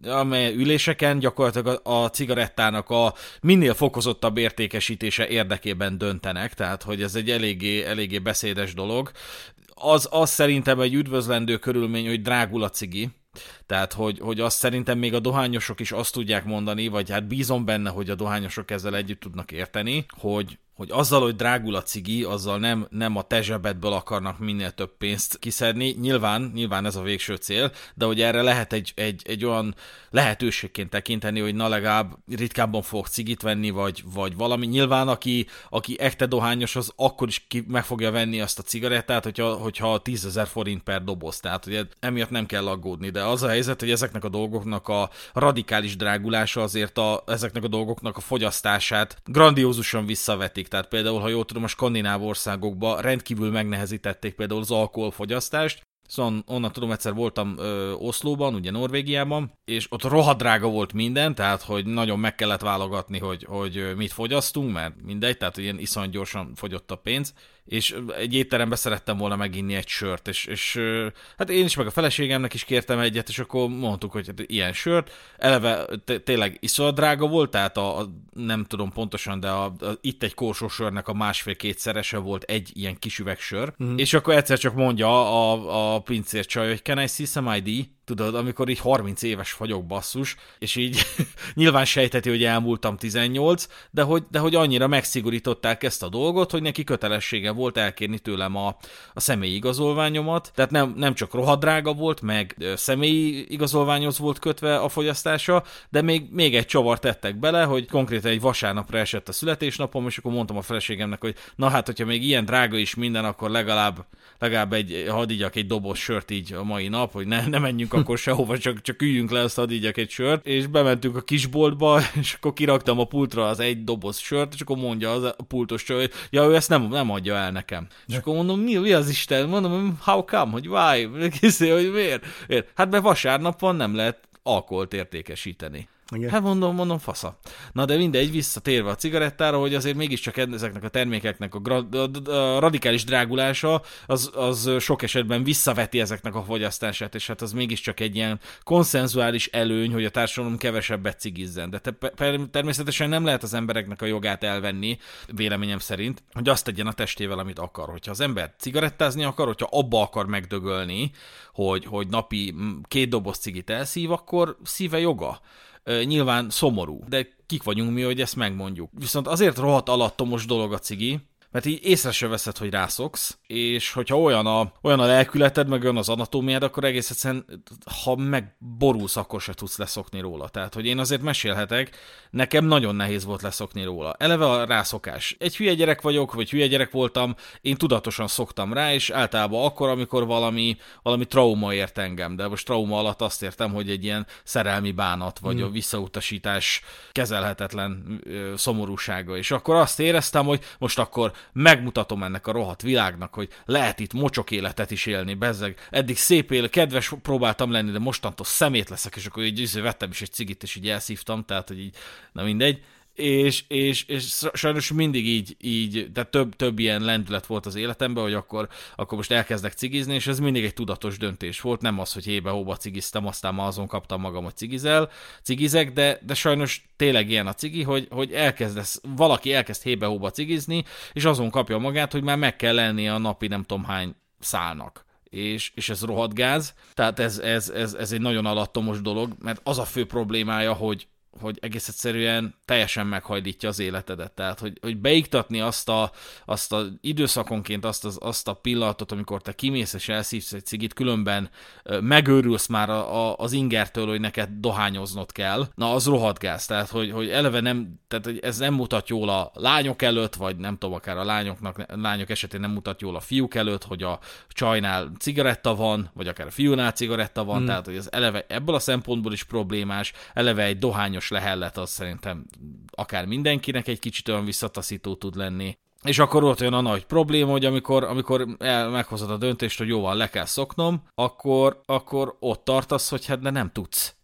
amely üléseken gyakorlatilag a, a cigarettának a minél fokozottabb értékesítése érdekében döntenek, tehát hogy ez egy eléggé, eléggé beszédes dolog. Az, az szerintem egy üdvözlendő körülmény, hogy drágul a cigi, tehát, hogy, hogy azt szerintem még a dohányosok is azt tudják mondani, vagy hát bízom benne, hogy a dohányosok ezzel együtt tudnak érteni, hogy hogy azzal, hogy drágul a cigi, azzal nem, nem a te zsebedből akarnak minél több pénzt kiszedni. Nyilván, nyilván ez a végső cél, de hogy erre lehet egy, egy, egy olyan lehetőségként tekinteni, hogy na legalább ritkábban fog cigit venni, vagy, vagy valami. Nyilván, aki, aki ekte dohányos, az akkor is ki, meg fogja venni azt a cigarettát, hogyha, hogyha 10 ezer forint per doboz. Tehát ugye emiatt nem kell aggódni, de az a helyzet, hogy ezeknek a dolgoknak a radikális drágulása azért a, ezeknek a dolgoknak a fogyasztását grandiózusan visszavetik. Tehát például, ha jól tudom, a skandináv országokban rendkívül megnehezítették például az alkoholfogyasztást, Szóval onnan tudom, egyszer voltam ö, Oszlóban, ugye Norvégiában, és ott rohadt drága volt minden, tehát hogy nagyon meg kellett válogatni, hogy, hogy mit fogyasztunk, mert mindegy, tehát ilyen iszonyat gyorsan fogyott a pénz, és egy étterembe szerettem volna meginni egy sört, és, és hát én is, meg a feleségemnek is kértem egyet, és akkor mondtuk, hogy hát ilyen sört, eleve tényleg iszonyat drága volt, tehát a, a nem tudom pontosan, de a, a, itt egy korsó sörnek a másfél-kétszerese volt egy ilyen kis üveg sör, mm. és akkor egyszer csak mondja a, a pincér csaj, hogy can I see some ID? Tudod, amikor így 30 éves vagyok basszus, és így nyilván sejteti, hogy elmúltam 18, de hogy, de hogy annyira megszigorították ezt a dolgot, hogy neki kötelessége volt elkérni tőlem a, a személyi igazolványomat, tehát nem, nem csak rohadrága volt, meg személyi igazolványhoz volt kötve a fogyasztása, de még, még egy csavar tettek bele, hogy konkrétan egy vasárnapra esett a születésnapom, és akkor mondtam a feleségemnek, hogy na hát, hogyha még ilyen drága is minden, akkor legalább, legalább egy, hadd egy doboz sört így a mai nap, hogy ne, ne menjünk akkor sehova, csak, csak üljünk le, azt hadd egy sört, és bementünk a kisboltba, és akkor kiraktam a pultra az egy doboz sört, és akkor mondja az a pultos csaj, hogy ja, ő ezt nem, nem adja el nekem. De. És akkor mondom, mi, mi az Isten? Mondom, how come, hogy why? Kiszé, hogy miért? miért? Hát mert vasárnap van, nem lehet alkoholt értékesíteni. Igen. Hát mondom, mondom, fasza. Na de mindegy, visszatérve a cigarettára, hogy azért mégiscsak ezeknek a termékeknek a, gra- a, a radikális drágulása az, az sok esetben visszaveti ezeknek a fogyasztását, és hát az mégiscsak egy ilyen konszenzuális előny, hogy a társadalom kevesebbet cigizzen. De te, természetesen nem lehet az embereknek a jogát elvenni, véleményem szerint, hogy azt tegyen a testével, amit akar. Hogyha az ember cigarettázni akar, hogyha abba akar megdögölni, hogy, hogy napi két doboz cigit elszív, akkor szíve joga nyilván szomorú, de kik vagyunk mi, hogy ezt megmondjuk. Viszont azért rohadt alattomos dolog a cigi, mert így észre se veszed, hogy rászoksz, és hogyha olyan a, olyan a lelkületed, meg olyan az anatómiád, akkor egész egyszerűen, ha megborulsz, akkor se tudsz leszokni róla. Tehát, hogy én azért mesélhetek, nekem nagyon nehéz volt leszokni róla. Eleve a rászokás. Egy hülye gyerek vagyok, vagy hülye gyerek voltam, én tudatosan szoktam rá, és általában akkor, amikor valami, valami trauma ért engem, de most trauma alatt azt értem, hogy egy ilyen szerelmi bánat, vagy hmm. a visszautasítás kezelhetetlen ö, szomorúsága. És akkor azt éreztem, hogy most akkor megmutatom ennek a rohadt világnak, hogy lehet itt mocsok életet is élni, bezzeg. Eddig szép éle, kedves próbáltam lenni, de mostantól szemét leszek, és akkor így vettem is egy cigit, és így elszívtam, tehát, hogy így, na mindegy és, és, és sajnos mindig így, így de több, több ilyen lendület volt az életemben, hogy akkor, akkor most elkezdek cigizni, és ez mindig egy tudatos döntés volt, nem az, hogy hébe-hóba cigiztem, aztán ma azon kaptam magam, hogy cigizel, cigizek, de, de sajnos tényleg ilyen a cigi, hogy, hogy elkezdesz, valaki elkezd hébe-hóba cigizni, és azon kapja magát, hogy már meg kell lennie a napi nem tudom hány szálnak és, és ez rohadt gáz. Tehát ez, ez, ez, ez egy nagyon alattomos dolog, mert az a fő problémája, hogy, hogy egész egyszerűen teljesen meghajlítja az életedet. Tehát, hogy, hogy beiktatni azt a, azt a időszakonként azt, az, azt a pillanatot, amikor te kimész és elszívsz egy cigit, különben megőrülsz már a, a, az ingertől, hogy neked dohányoznod kell, na az rohadt gáz. Tehát, hogy, hogy eleve nem, tehát hogy ez nem mutat jól a lányok előtt, vagy nem tudom, akár a lányoknak, lányok esetén nem mutat jól a fiúk előtt, hogy a csajnál cigaretta van, vagy akár a fiúnál cigaretta van, hmm. tehát hogy ez eleve ebből a szempontból is problémás, eleve egy dohányos bizonyos lehellet az szerintem akár mindenkinek egy kicsit olyan visszataszító tud lenni. És akkor ott olyan a nagy probléma, hogy amikor, amikor el, meghozod a döntést, hogy jó van, le kell szoknom, akkor, akkor ott tartasz, hogy hát de nem tudsz.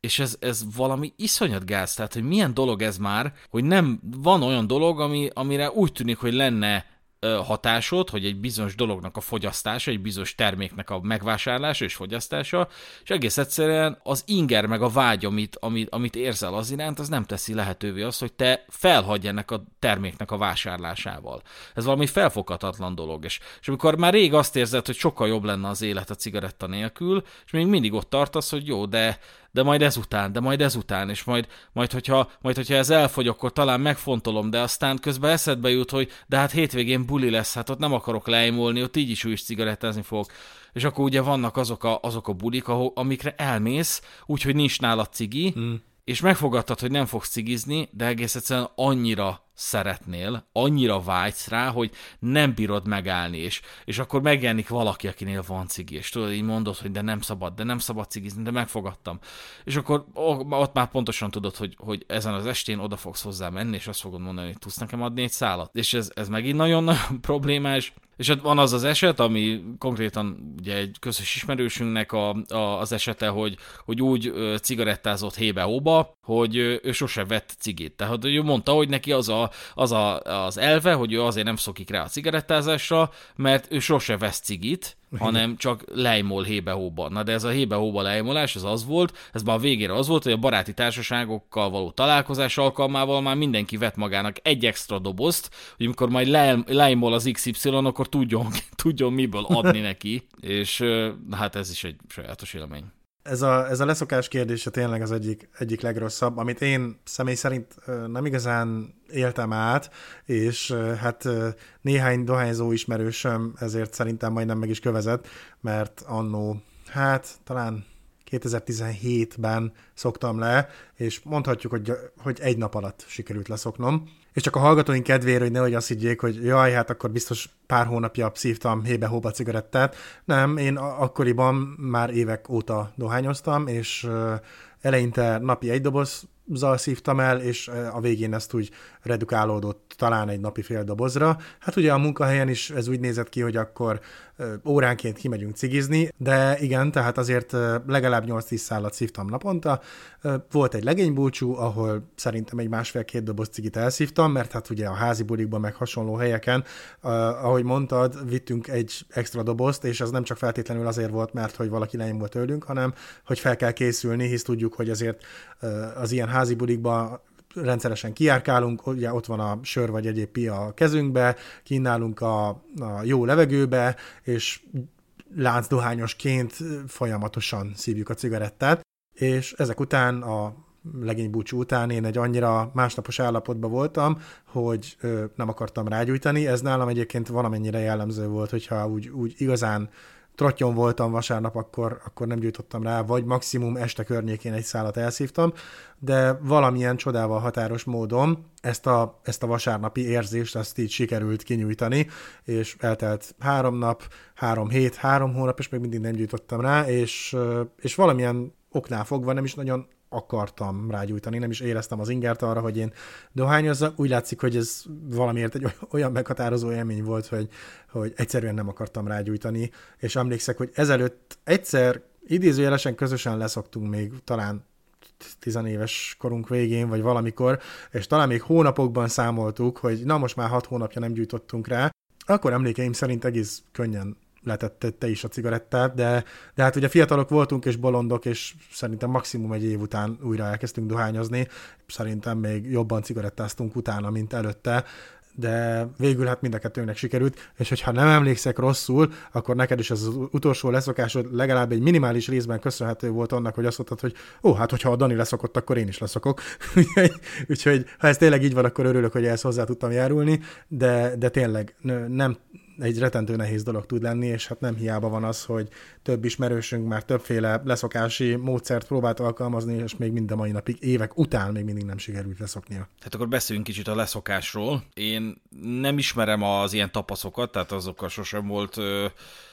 És ez, ez valami iszonyat gáz, tehát hogy milyen dolog ez már, hogy nem van olyan dolog, ami, amire úgy tűnik, hogy lenne hatásod, hogy egy bizonyos dolognak a fogyasztása, egy bizonyos terméknek a megvásárlása és fogyasztása, és egész egyszerűen az inger meg a vágy, amit, amit, amit érzel az iránt, az nem teszi lehetővé azt, hogy te felhagyj ennek a terméknek a vásárlásával. Ez valami felfoghatatlan dolog, és, és amikor már rég azt érzed, hogy sokkal jobb lenne az élet a cigaretta nélkül, és még mindig ott tartasz, hogy jó, de de majd ezután, de majd ezután, és majd, majd, hogyha, majd hogyha ez elfogy, akkor talán megfontolom, de aztán közben eszedbe jut, hogy de hát hétvégén buli lesz, hát ott nem akarok leimolni, ott így is úgy is cigarettázni fogok. És akkor ugye vannak azok a, azok a bulik, ahol, amikre elmész, úgyhogy nincs nála cigi, mm. és megfogadtad, hogy nem fogsz cigizni, de egész egyszerűen annyira szeretnél, annyira vágysz rá, hogy nem bírod megállni, és, és akkor megjelenik valaki, akinél van cigi, és tudod, így mondod, hogy de nem szabad, de nem szabad cigizni, de megfogadtam. És akkor ott már pontosan tudod, hogy, hogy ezen az estén oda fogsz hozzá menni, és azt fogod mondani, hogy tudsz nekem adni egy szálat. És ez, ez megint nagyon-nagyon problémás, és hát van az az eset, ami konkrétan ugye egy közös ismerősünknek a, a, az esete, hogy, hogy úgy cigarettázott hébe-hóba, hogy ő sose vett cigét. Tehát ő mondta, hogy neki az a, az, a, az elve, hogy ő azért nem szokik rá a cigarettázásra, mert ő sose vesz cigit, hanem csak lejmol hébe-hóba. Na de ez a hébe-hóba lejmolás, ez az volt, ez már a végére az volt, hogy a baráti társaságokkal való találkozás alkalmával már mindenki vett magának egy extra dobozt, hogy amikor majd lejmol az XY, akkor tudjon, tudjon miből adni neki, és hát ez is egy sajátos élmény. Ez a, ez a leszokás kérdése tényleg az egyik, egyik legrosszabb, amit én személy szerint nem igazán éltem át, és hát néhány dohányzó ismerősöm ezért szerintem majdnem meg is kövezett, mert annó, hát talán 2017-ben szoktam le, és mondhatjuk, hogy, hogy egy nap alatt sikerült leszoknom. És csak a hallgatóink kedvére, hogy nehogy azt higgyék, hogy jaj, hát akkor biztos pár hónapja szívtam hébe-hóba cigarettát. Nem, én akkoriban már évek óta dohányoztam, és eleinte napi egy doboz zal szívtam el, és a végén ezt úgy redukálódott talán egy napi fél dobozra. Hát ugye a munkahelyen is ez úgy nézett ki, hogy akkor óránként kimegyünk cigizni, de igen, tehát azért legalább 8-10 szállat szívtam naponta. Volt egy legénybúcsú, ahol szerintem egy másfél-két doboz cigit elszívtam, mert hát ugye a házi bulikban meg hasonló helyeken, ahogy mondtad, vittünk egy extra dobozt, és ez nem csak feltétlenül azért volt, mert hogy valaki volt tőlünk, hanem hogy fel kell készülni, hisz tudjuk, hogy azért az ilyen házi bulikban rendszeresen kiárkálunk, ugye ott van a sör vagy egyéb pia a kezünkbe, kínálunk a, a jó levegőbe, és láncdohányosként folyamatosan szívjuk a cigarettát, és ezek után a legény búcsú után én egy annyira másnapos állapotban voltam, hogy ö, nem akartam rágyújtani. Ez nálam egyébként valamennyire jellemző volt, hogyha úgy, úgy igazán trotyon voltam vasárnap, akkor, akkor nem gyújtottam rá, vagy maximum este környékén egy szállat elszívtam, de valamilyen csodával határos módon ezt a, ezt a vasárnapi érzést ezt így sikerült kinyújtani, és eltelt három nap, három hét, három hónap, és még mindig nem gyújtottam rá, és, és valamilyen oknál fogva nem is nagyon akartam rágyújtani, nem is éreztem az ingert arra, hogy én dohányozzak. Úgy látszik, hogy ez valamiért egy olyan meghatározó élmény volt, hogy, hogy egyszerűen nem akartam rágyújtani, és emlékszek, hogy ezelőtt egyszer idézőjelesen közösen leszoktunk még talán tizenéves korunk végén, vagy valamikor, és talán még hónapokban számoltuk, hogy na most már hat hónapja nem gyújtottunk rá, akkor emlékeim szerint egész könnyen letette te is a cigarettát, de, de hát ugye fiatalok voltunk és bolondok, és szerintem maximum egy év után újra elkezdtünk dohányozni, szerintem még jobban cigarettáztunk utána, mint előtte, de végül hát mind a kettőnknek sikerült, és hogyha nem emlékszek rosszul, akkor neked is az, az utolsó leszokásod legalább egy minimális részben köszönhető volt annak, hogy azt mondtad, hogy ó, hát hogyha a Dani leszokott, akkor én is leszokok. úgyhogy, ha ez tényleg így van, akkor örülök, hogy ehhez hozzá tudtam járulni, de, de tényleg nem, egy retentő nehéz dolog tud lenni, és hát nem hiába van az, hogy több ismerősünk már többféle leszokási módszert próbált alkalmazni, és még mind a mai napig, évek után még mindig nem sikerült leszoknia. Hát akkor beszéljünk kicsit a leszokásról. Én nem ismerem az ilyen tapaszokat, tehát azokkal sosem volt ö,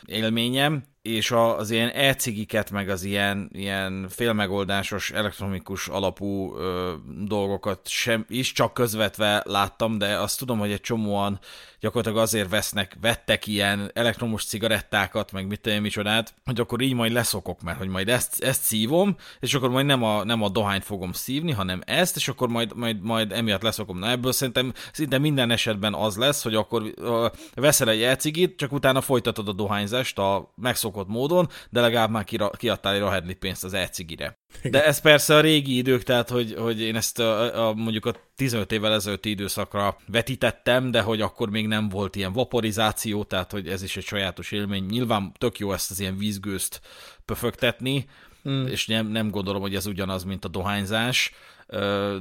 élményem, és az ilyen e-cigiket, meg az ilyen, ilyen félmegoldásos, elektronikus alapú ö, dolgokat sem, is csak közvetve láttam, de azt tudom, hogy egy csomóan gyakorlatilag azért vesznek, vettek ilyen elektromos cigarettákat, meg mit tudom micsodát, hogy akkor így majd leszokok, mert hogy majd ezt, ezt szívom, és akkor majd nem a, nem a dohányt fogom szívni, hanem ezt, és akkor majd, majd, majd emiatt leszokom. Na ebből szerintem szinte minden esetben az lesz, hogy akkor uh, veszel egy elcigit, csak utána folytatod a dohányzást a megszokott módon, de legalább már kiadtál egy rahedli pénzt az elcigire. De ez persze a régi idők, tehát hogy, hogy én ezt a, a, mondjuk a 15 évvel ezelőtti időszakra vetítettem, de hogy akkor még nem volt ilyen vaporizáció, tehát hogy ez is egy sajátos élmény. Nyilván tök jó ezt az ilyen vízgőzt pöfögtetni, mm. és nem, nem gondolom, hogy ez ugyanaz, mint a dohányzás,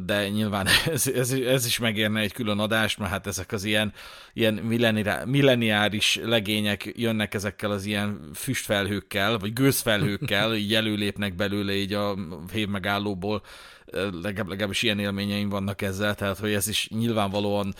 de nyilván ez, ez, ez is megérne egy külön adást, mert hát ezek az ilyen, ilyen milleniáris legények jönnek ezekkel az ilyen füstfelhőkkel, vagy gőzfelhőkkel, így előlépnek belőle így a hév megállóból, legalább, legalábbis ilyen élményeim vannak ezzel, tehát hogy ez is nyilvánvalóan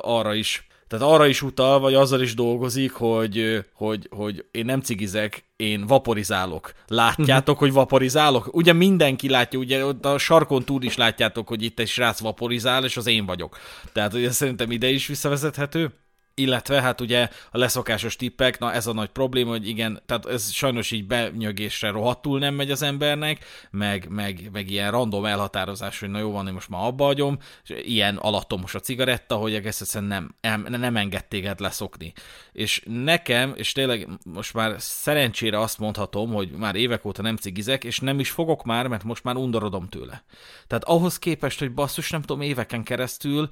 arra is tehát arra is utal, vagy azzal is dolgozik, hogy, hogy, hogy én nem cigizek, én vaporizálok. Látjátok, hogy vaporizálok? Ugye mindenki látja, ugye a sarkon túl is látjátok, hogy itt egy srác vaporizál, és az én vagyok. Tehát ugye szerintem ide is visszavezethető illetve hát ugye a leszokásos tippek, na ez a nagy probléma, hogy igen, tehát ez sajnos így benyögésre rohadtul nem megy az embernek, meg, meg, meg ilyen random elhatározás, hogy na jó van, én most már abba hagyom, és ilyen alattomos a cigaretta, hogy egész egyszerűen nem, nem, nem enged téged leszokni. És nekem, és tényleg most már szerencsére azt mondhatom, hogy már évek óta nem cigizek, és nem is fogok már, mert most már undorodom tőle. Tehát ahhoz képest, hogy basszus, nem tudom, éveken keresztül,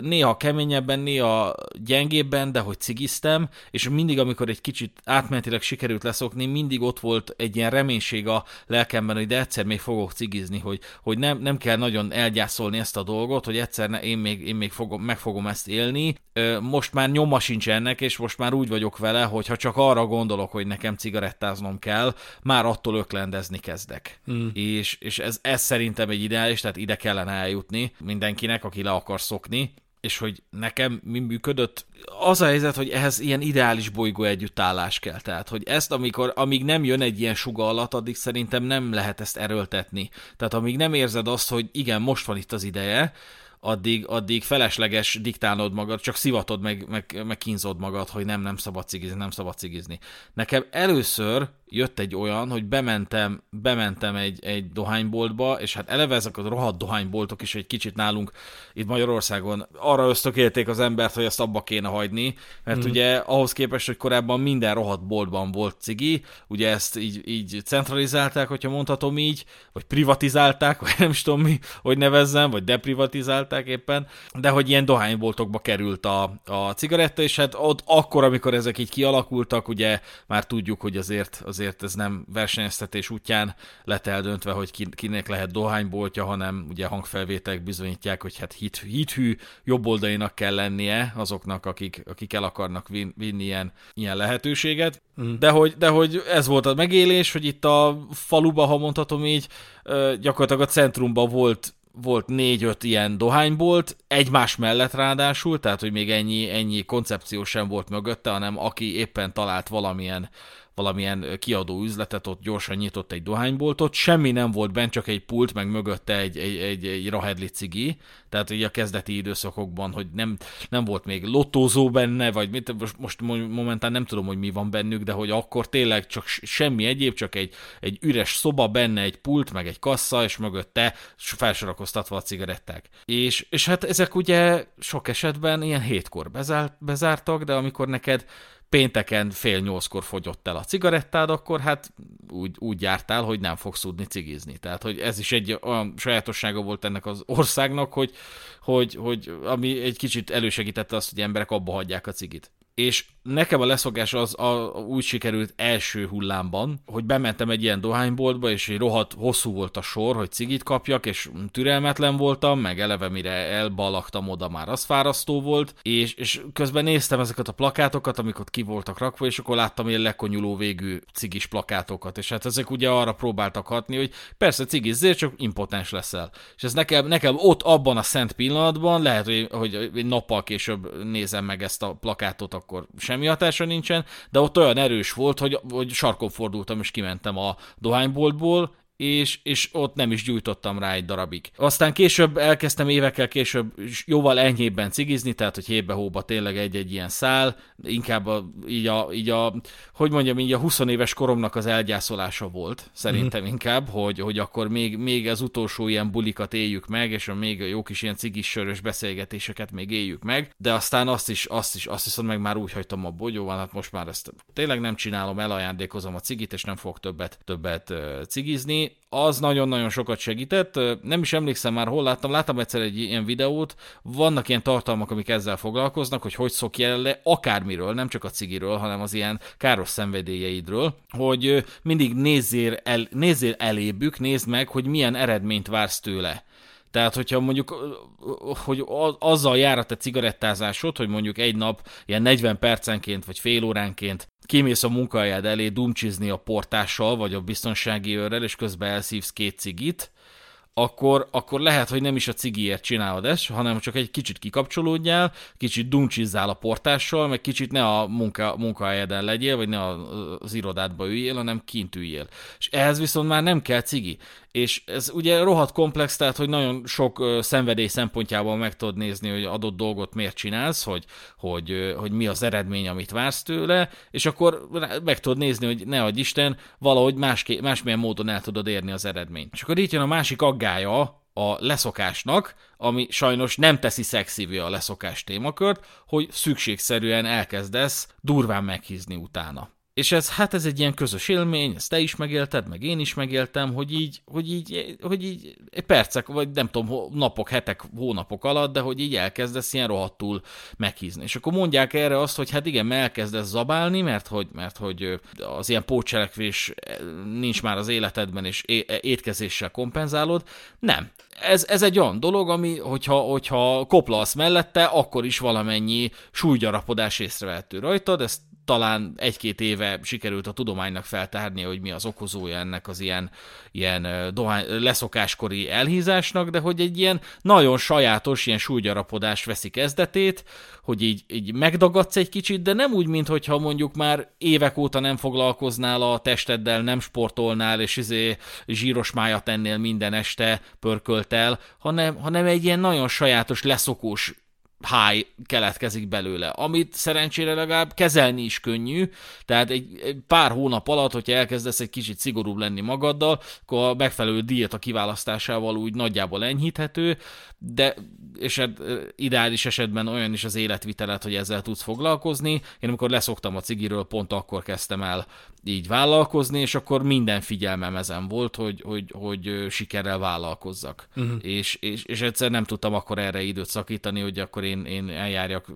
néha keményebben, néha gyengébb, évben, de hogy cigiztem, és mindig, amikor egy kicsit átmenetileg sikerült leszokni, mindig ott volt egy ilyen reménység a lelkemben, hogy de egyszer még fogok cigizni, hogy, hogy nem, nem kell nagyon elgyászolni ezt a dolgot, hogy egyszer ne, én még, én még fogom, meg fogom ezt élni. Most már nyoma sincs ennek, és most már úgy vagyok vele, hogy ha csak arra gondolok, hogy nekem cigarettáznom kell, már attól öklendezni kezdek. Mm. És, és ez, ez szerintem egy ideális, tehát ide kellene eljutni mindenkinek, aki le akar szokni, és hogy nekem mi működött, az a helyzet, hogy ehhez ilyen ideális bolygó együttállás kell. Tehát, hogy ezt, amikor, amíg nem jön egy ilyen suga alatt, addig szerintem nem lehet ezt erőltetni. Tehát, amíg nem érzed azt, hogy igen, most van itt az ideje, addig, addig felesleges diktálnod magad, csak szivatod, meg, meg, meg kínzod magad, hogy nem, nem szabad cigizni, nem szabad cigizni. Nekem először jött egy olyan, hogy bementem, bementem egy, egy dohányboltba, és hát eleve ezek a rohadt dohányboltok is egy kicsit nálunk itt Magyarországon arra ösztökélték az embert, hogy ezt abba kéne hagyni, mert mm. ugye ahhoz képest, hogy korábban minden rohadt boltban volt cigi, ugye ezt így, így centralizálták, hogyha mondhatom így, vagy privatizálták, vagy nem is tudom mi, hogy nevezzem, vagy deprivatizálták éppen, de hogy ilyen dohányboltokba került a, a cigaretta, és hát ott akkor, amikor ezek így kialakultak, ugye már tudjuk, hogy azért, az azért ez nem versenyeztetés útján lett eldöntve, hogy kinek lehet dohányboltja, hanem ugye hangfelvételek bizonyítják, hogy hát hit, hithű jobboldainak kell lennie azoknak, akik, akik el akarnak vin, vinni ilyen, ilyen lehetőséget. Mm. De, hogy, de hogy ez volt a megélés, hogy itt a faluba, ha mondhatom így, gyakorlatilag a centrumban volt volt négy-öt ilyen dohánybolt, egymás mellett ráadásul, tehát hogy még ennyi, ennyi koncepció sem volt mögötte, hanem aki éppen talált valamilyen valamilyen kiadó üzletet, ott gyorsan nyitott egy dohányboltot, semmi nem volt bent, csak egy pult, meg mögötte egy, egy, egy, egy rahedli cigi, tehát így a kezdeti időszakokban, hogy nem, nem volt még lottózó benne, vagy mit, most, most momentán nem tudom, hogy mi van bennük, de hogy akkor tényleg csak semmi egyéb, csak egy, egy üres szoba, benne egy pult, meg egy kassa, és mögötte felsorakoztatva a cigaretták. És, és hát ezek ugye sok esetben ilyen hétkor bezárt, bezártak, de amikor neked pénteken fél nyolckor fogyott el a cigarettád, akkor hát úgy, úgy jártál, hogy nem fogsz tudni cigizni. Tehát, hogy ez is egy olyan sajátossága volt ennek az országnak, hogy, hogy, hogy ami egy kicsit elősegítette azt, hogy emberek abba hagyják a cigit és nekem a leszokás az a, úgy sikerült első hullámban, hogy bementem egy ilyen dohányboltba, és egy rohadt hosszú volt a sor, hogy cigit kapjak, és türelmetlen voltam, meg eleve mire elbalaktam oda már az fárasztó volt, és, és közben néztem ezeket a plakátokat, amik ott ki voltak rakva, és akkor láttam ilyen lekonyuló végű cigis plakátokat, és hát ezek ugye arra próbáltak hatni, hogy persze cigizzél, csak impotens leszel. És ez nekem, nekem ott abban a szent pillanatban, lehet, hogy, hogy egy nappal később nézem meg ezt a plakátot, akkor semmi hatása nincsen, de ott olyan erős volt, hogy, hogy sarkon fordultam, és kimentem a dohányboltból, és, és ott nem is gyújtottam rá egy darabig. Aztán később elkezdtem évekkel később jóval enyhébben cigizni, tehát hogy hébe-hóba tényleg egy-egy ilyen szál, inkább a, így, a, így a, hogy mondjam, így a 20 éves koromnak az elgyászolása volt, szerintem mm. inkább, hogy, hogy akkor még, még az utolsó ilyen bulikat éljük meg, és a még jó kis ilyen cigis sörös beszélgetéseket még éljük meg, de aztán azt is, azt is, azt viszont meg már úgy hagytam a bogyóval, hát most már ezt tényleg nem csinálom, elajándékozom a cigit, és nem fog többet, többet cigizni, az nagyon-nagyon sokat segített. Nem is emlékszem már, hol láttam, láttam egyszer egy ilyen videót, vannak ilyen tartalmak, amik ezzel foglalkoznak, hogy hogy szokjál le akármiről, nem csak a cigiről, hanem az ilyen káros szenvedélyeidről, hogy mindig nézzél, el, nézzél elébük, nézd meg, hogy milyen eredményt vársz tőle. Tehát, hogyha mondjuk, hogy azzal jár a te cigarettázásod, hogy mondjuk egy nap ilyen 40 percenként vagy fél óránként kimész a munkahelyed elé dumcsizni a portással, vagy a biztonsági őrrel, és közben elszívsz két cigit, akkor, akkor lehet, hogy nem is a cigiért csinálod ezt, hanem csak egy kicsit kikapcsolódjál, kicsit duncsizzál a portással, meg kicsit ne a munka, munkahelyeden legyél, vagy ne az irodádba üljél, hanem kint üljél. És ehhez viszont már nem kell cigi. És ez ugye rohadt komplex, tehát hogy nagyon sok szenvedély szempontjából meg tudod nézni, hogy adott dolgot miért csinálsz, hogy, hogy, hogy mi az eredmény, amit vársz tőle, és akkor meg tudod nézni, hogy ne adj Isten, valahogy máské, másmilyen módon el tudod érni az eredményt. És akkor itt jön a másik aggája a leszokásnak, ami sajnos nem teszi szexivé a leszokás témakört, hogy szükségszerűen elkezdesz durván meghízni utána. És ez, hát ez egy ilyen közös élmény, ezt te is megélted, meg én is megéltem, hogy így, hogy így, hogy így percek, vagy nem tudom, napok, hetek, hónapok alatt, de hogy így elkezdesz ilyen rohadtul meghízni. És akkor mondják erre azt, hogy hát igen, elkezdesz zabálni, mert hogy, mert hogy az ilyen pócselekvés nincs már az életedben, és étkezéssel kompenzálod. Nem. Ez, ez egy olyan dolog, ami, hogyha, hogyha koplasz mellette, akkor is valamennyi súlygyarapodás észrevehető rajtad, ezt talán egy-két éve sikerült a tudománynak feltárni, hogy mi az okozója ennek az ilyen, ilyen dohány, leszokáskori elhízásnak, de hogy egy ilyen nagyon sajátos, ilyen súlygyarapodás veszi kezdetét, hogy így, így megdagadsz egy kicsit, de nem úgy, mintha mondjuk már évek óta nem foglalkoznál a testeddel, nem sportolnál, és izé zsíros májat ennél minden este pörköltel, hanem, hanem egy ilyen nagyon sajátos, leszokós high keletkezik belőle, amit szerencsére legalább kezelni is könnyű, tehát egy, egy pár hónap alatt, hogyha elkezdesz egy kicsit szigorúbb lenni magaddal, akkor a megfelelő diéta kiválasztásával úgy nagyjából enyhíthető, de és ideális esetben olyan is az életvitelet, hogy ezzel tudsz foglalkozni. Én amikor leszoktam a cigiről, pont akkor kezdtem el így vállalkozni, és akkor minden figyelmem ezen volt, hogy, hogy, hogy sikerrel vállalkozzak. Uh-huh. És, és, és egyszer nem tudtam akkor erre időt szakítani, hogy akkor én, én eljárjak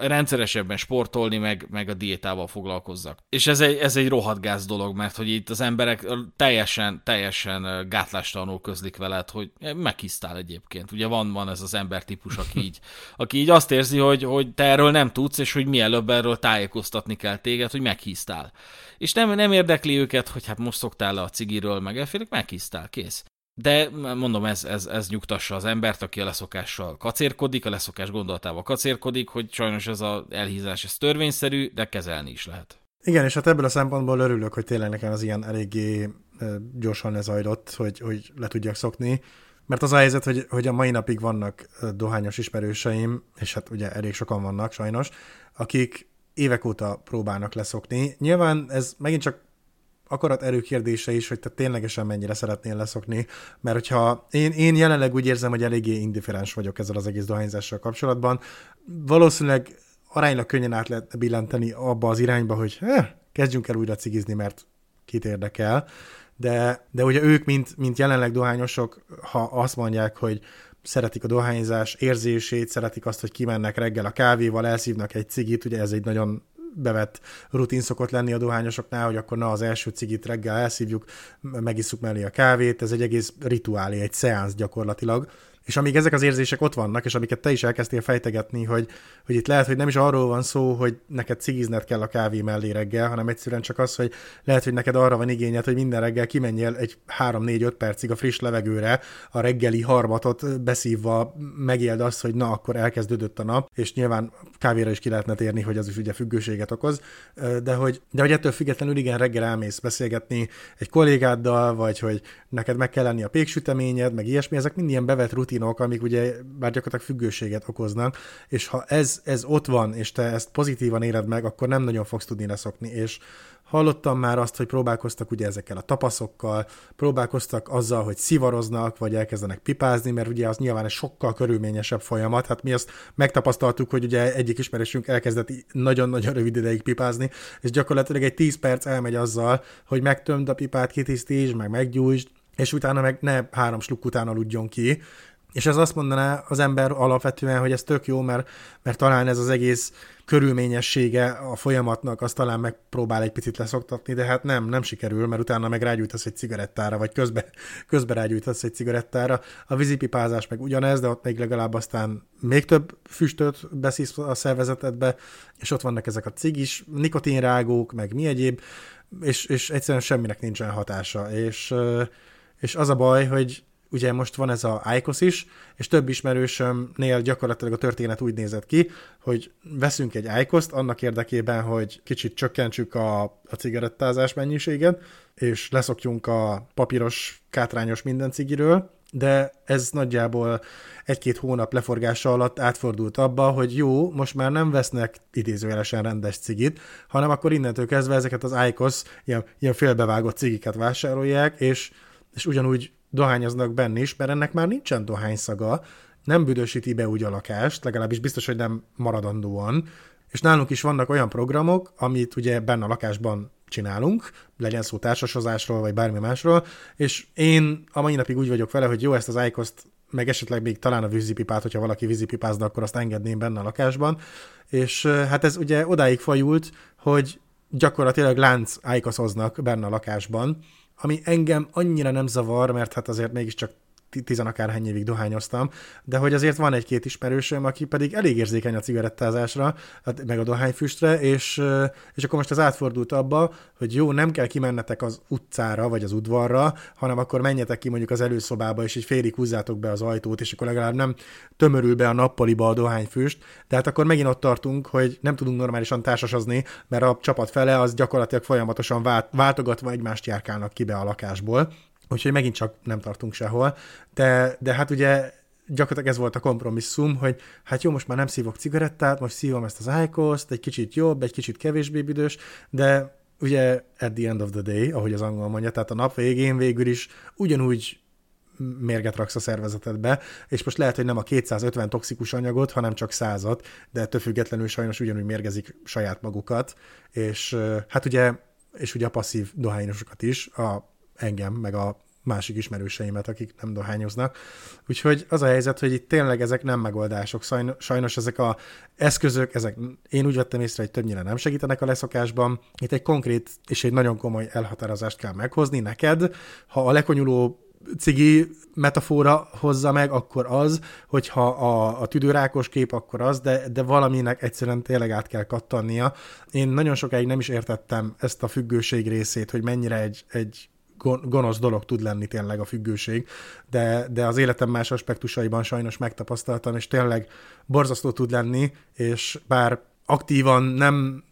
rendszeresebben sportolni, meg, meg a diétával foglalkozzak. És ez egy, ez egy rohadt gáz dolog, mert hogy itt az emberek teljesen, teljesen gátlástalanul közlik veled, hogy meghisztál egyébként. Ugye van, van ez az embertípus, aki így, aki így azt érzi, hogy, hogy te erről nem tudsz, és hogy mielőbb erről tájékoztatni kell téged, hogy meghisztál. És nem, nem érdekli őket, hogy hát most szoktál le a cigiről, meg elfélek, meghisztál, kész. De mondom, ez, ez, ez nyugtassa az embert, aki a leszokással kacérkodik, a leszokás gondolatával kacérkodik, hogy sajnos ez az elhízás ez törvényszerű, de kezelni is lehet. Igen, és hát ebből a szempontból örülök, hogy tényleg nekem az ilyen eléggé gyorsan lezajlott, hogy, hogy le tudjak szokni. Mert az a helyzet, hogy, hogy a mai napig vannak dohányos ismerőseim, és hát ugye elég sokan vannak sajnos, akik évek óta próbálnak leszokni. Nyilván ez megint csak akarat erőkérdése is, hogy te ténylegesen mennyire szeretnél leszokni, mert hogyha én, én jelenleg úgy érzem, hogy eléggé indiferens vagyok ezzel az egész dohányzással kapcsolatban, valószínűleg aránylag könnyen át lehet billenteni abba az irányba, hogy eh, kezdjünk el újra cigizni, mert kit érdekel, de, de ugye ők, mint, mint jelenleg dohányosok, ha azt mondják, hogy szeretik a dohányzás érzését, szeretik azt, hogy kimennek reggel a kávéval, elszívnak egy cigit, ugye ez egy nagyon bevett rutin szokott lenni a dohányosoknál, hogy akkor na az első cigit reggel elszívjuk, megisszuk mellé a kávét, ez egy egész rituálé, egy szeánsz gyakorlatilag, és amíg ezek az érzések ott vannak, és amiket te is elkezdtél fejtegetni, hogy, hogy itt lehet, hogy nem is arról van szó, hogy neked cigizned kell a kávé mellé reggel, hanem egyszerűen csak az, hogy lehet, hogy neked arra van igényed, hogy minden reggel kimenjél egy 3-4-5 percig a friss levegőre, a reggeli harmatot beszívva megéld azt, hogy na, akkor elkezdődött a nap, és nyilván kávéra is ki lehetne térni, hogy az is ugye függőséget okoz, de hogy, de hogy ettől függetlenül igen, reggel elmész beszélgetni egy kollégáddal, vagy hogy neked meg kell lenni a péksüteményed, meg ilyesmi, ezek mind ilyen bevett rutinok, amik ugye bár gyakorlatilag függőséget okoznak, és ha ez, ez ott van, és te ezt pozitívan éred meg, akkor nem nagyon fogsz tudni leszokni, és Hallottam már azt, hogy próbálkoztak ugye ezekkel a tapaszokkal, próbálkoztak azzal, hogy szivaroznak, vagy elkezdenek pipázni, mert ugye az nyilván egy sokkal körülményesebb folyamat. Hát mi azt megtapasztaltuk, hogy ugye egyik ismerősünk elkezdett nagyon-nagyon rövid ideig pipázni, és gyakorlatilag egy 10 perc elmegy azzal, hogy megtömd a pipát, kitisztítsd, meg meggyújtsd, és utána meg ne három sluk után aludjon ki, és ez azt mondaná az ember alapvetően, hogy ez tök jó, mert, mert talán ez az egész körülményessége a folyamatnak, azt talán megpróbál egy picit leszoktatni, de hát nem, nem sikerül, mert utána meg rágyújtasz egy cigarettára, vagy közben, közben rágyújtasz egy cigarettára. A vízipipázás meg ugyanez, de ott még legalább aztán még több füstöt beszísz a szervezetedbe, és ott vannak ezek a cigis, nikotinrágók, meg mi egyéb, és, és egyszerűen semminek nincsen hatása. És, és az a baj, hogy ugye most van ez a ICOS is, és több ismerősömnél gyakorlatilag a történet úgy nézett ki, hogy veszünk egy icos annak érdekében, hogy kicsit csökkentsük a, a cigarettázás mennyiséget, és leszokjunk a papíros, kátrányos minden cigiről, de ez nagyjából egy-két hónap leforgása alatt átfordult abba, hogy jó, most már nem vesznek idézőjelesen rendes cigit, hanem akkor innentől kezdve ezeket az ICOS ilyen, ilyen félbevágott cigiket vásárolják, és, és ugyanúgy dohányoznak benne is, mert ennek már nincsen dohányszaga, nem büdösíti be úgy a lakást, legalábbis biztos, hogy nem maradandóan, és nálunk is vannak olyan programok, amit ugye benne a lakásban csinálunk, legyen szó társasozásról, vagy bármi másról, és én a mai napig úgy vagyok vele, hogy jó, ezt az icost meg esetleg még talán a vízipipát, hogyha valaki vízipipázna, akkor azt engedném benne a lakásban, és hát ez ugye odáig fajult, hogy gyakorlatilag lánc ájkaszoznak benne a lakásban, ami engem annyira nem zavar, mert hát azért mégiscsak tizenakárhány évig dohányoztam, de hogy azért van egy-két ismerősöm, aki pedig elég érzékeny a cigarettázásra, hát meg a dohányfüstre, és, és akkor most az átfordult abba, hogy jó, nem kell kimennetek az utcára, vagy az udvarra, hanem akkor menjetek ki mondjuk az előszobába, és egy félig húzzátok be az ajtót, és akkor legalább nem tömörül be a nappaliba a dohányfüst, de hát akkor megint ott tartunk, hogy nem tudunk normálisan társasazni, mert a csapat fele az gyakorlatilag folyamatosan vált, váltogatva egymást járkálnak ki be a lakásból, úgyhogy megint csak nem tartunk sehol, de, de hát ugye gyakorlatilag ez volt a kompromisszum, hogy hát jó, most már nem szívok cigarettát, most szívom ezt az IQOS-t, egy kicsit jobb, egy kicsit kevésbé büdös, de ugye at the end of the day, ahogy az angol mondja, tehát a nap végén végül is ugyanúgy mérget raksz a szervezetedbe, és most lehet, hogy nem a 250 toxikus anyagot, hanem csak százat, de ettől függetlenül sajnos ugyanúgy mérgezik saját magukat, és hát ugye, és ugye a passzív dohányosokat is, a engem, meg a másik ismerőseimet, akik nem dohányoznak. Úgyhogy az a helyzet, hogy itt tényleg ezek nem megoldások. Sajnos ezek a eszközök, ezek én úgy vettem észre, hogy többnyire nem segítenek a leszokásban. Itt egy konkrét és egy nagyon komoly elhatározást kell meghozni neked. Ha a lekonyuló cigi metafora hozza meg, akkor az, hogyha a, a tüdőrákos kép, akkor az, de, de valaminek egyszerűen tényleg át kell kattannia. Én nagyon sokáig nem is értettem ezt a függőség részét, hogy mennyire egy, egy gonosz dolog tud lenni tényleg a függőség, de, de az életem más aspektusaiban sajnos megtapasztaltam, és tényleg borzasztó tud lenni, és bár aktívan nem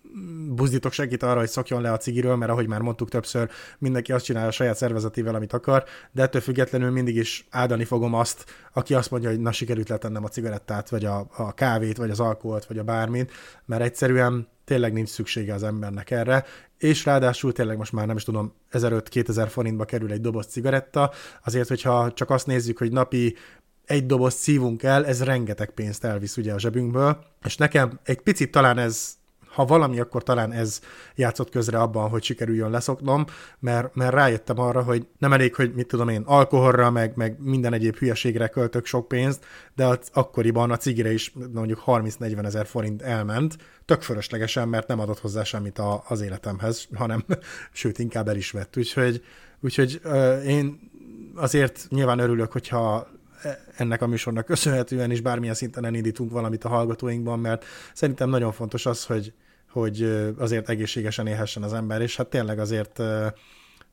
buzdítok segít arra, hogy szokjon le a cigiről, mert ahogy már mondtuk többször, mindenki azt csinálja a saját szervezetével, amit akar, de ettől függetlenül mindig is áldani fogom azt, aki azt mondja, hogy na sikerült letennem a cigarettát, vagy a, a kávét, vagy az alkoholt, vagy a bármit, mert egyszerűen tényleg nincs szüksége az embernek erre, és ráadásul tényleg most már nem is tudom, 1500-2000 forintba kerül egy doboz cigaretta, azért, hogyha csak azt nézzük, hogy napi egy doboz szívunk el, ez rengeteg pénzt elvisz ugye a zsebünkből, és nekem egy picit talán ez ha valami, akkor talán ez játszott közre abban, hogy sikerüljön leszoknom, mert, mert rájöttem arra, hogy nem elég, hogy mit tudom én, alkoholra, meg, meg minden egyéb hülyeségre költök sok pénzt, de az, akkoriban a cigire is mondjuk 30-40 ezer forint elment, tök fölöslegesen, mert nem adott hozzá semmit a, az életemhez, hanem sőt, inkább el is vett. Úgyhogy, úgyhogy uh, én azért nyilván örülök, hogyha ennek a műsornak köszönhetően is bármilyen szinten elindítunk valamit a hallgatóinkban, mert szerintem nagyon fontos az, hogy, hogy azért egészségesen élhessen az ember, és hát tényleg azért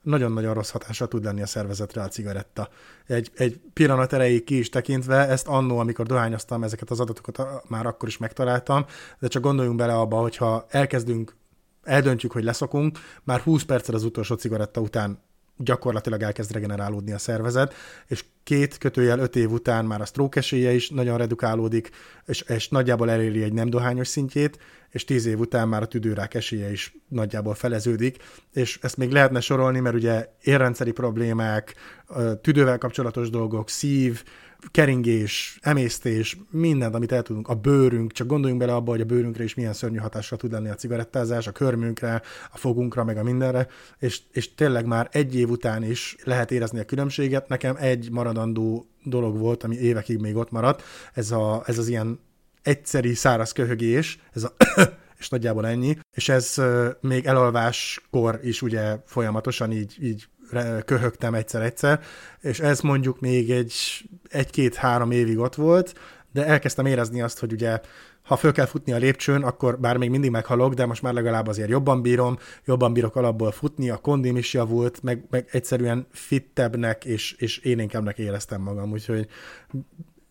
nagyon-nagyon rossz hatása tud lenni a szervezetre a cigaretta. Egy, egy pillanat erejéig ki is tekintve, ezt annó, amikor dohányoztam, ezeket az adatokat már akkor is megtaláltam, de csak gondoljunk bele abba, hogyha elkezdünk, eldöntjük, hogy leszokunk, már 20 perccel az utolsó cigaretta után gyakorlatilag elkezd regenerálódni a szervezet, és két kötőjel öt év után már a stroke esélye is nagyon redukálódik, és, és nagyjából eléri egy nem dohányos szintjét, és tíz év után már a tüdőrák esélye is nagyjából feleződik, és ezt még lehetne sorolni, mert ugye érrendszeri problémák, tüdővel kapcsolatos dolgok, szív, keringés, emésztés, mindent, amit el tudunk, a bőrünk, csak gondoljunk bele abba, hogy a bőrünkre is milyen szörnyű hatással tud lenni a cigarettázás, a körmünkre, a fogunkra, meg a mindenre, és, és tényleg már egy év után is lehet érezni a különbséget. Nekem egy maradandó dolog volt, ami évekig még ott maradt, ez, a, ez az ilyen egyszeri száraz köhögés, ez a és nagyjából ennyi, és ez még elalváskor is ugye folyamatosan így, így köhögtem egyszer-egyszer, és ez mondjuk még egy, egy-két-három évig ott volt, de elkezdtem érezni azt, hogy ugye ha föl kell futni a lépcsőn, akkor bár még mindig meghalok, de most már legalább azért jobban bírom, jobban bírok alapból futni, a kondim is javult, meg, meg egyszerűen fittebbnek és, és énénkebbnek éreztem magam, úgyhogy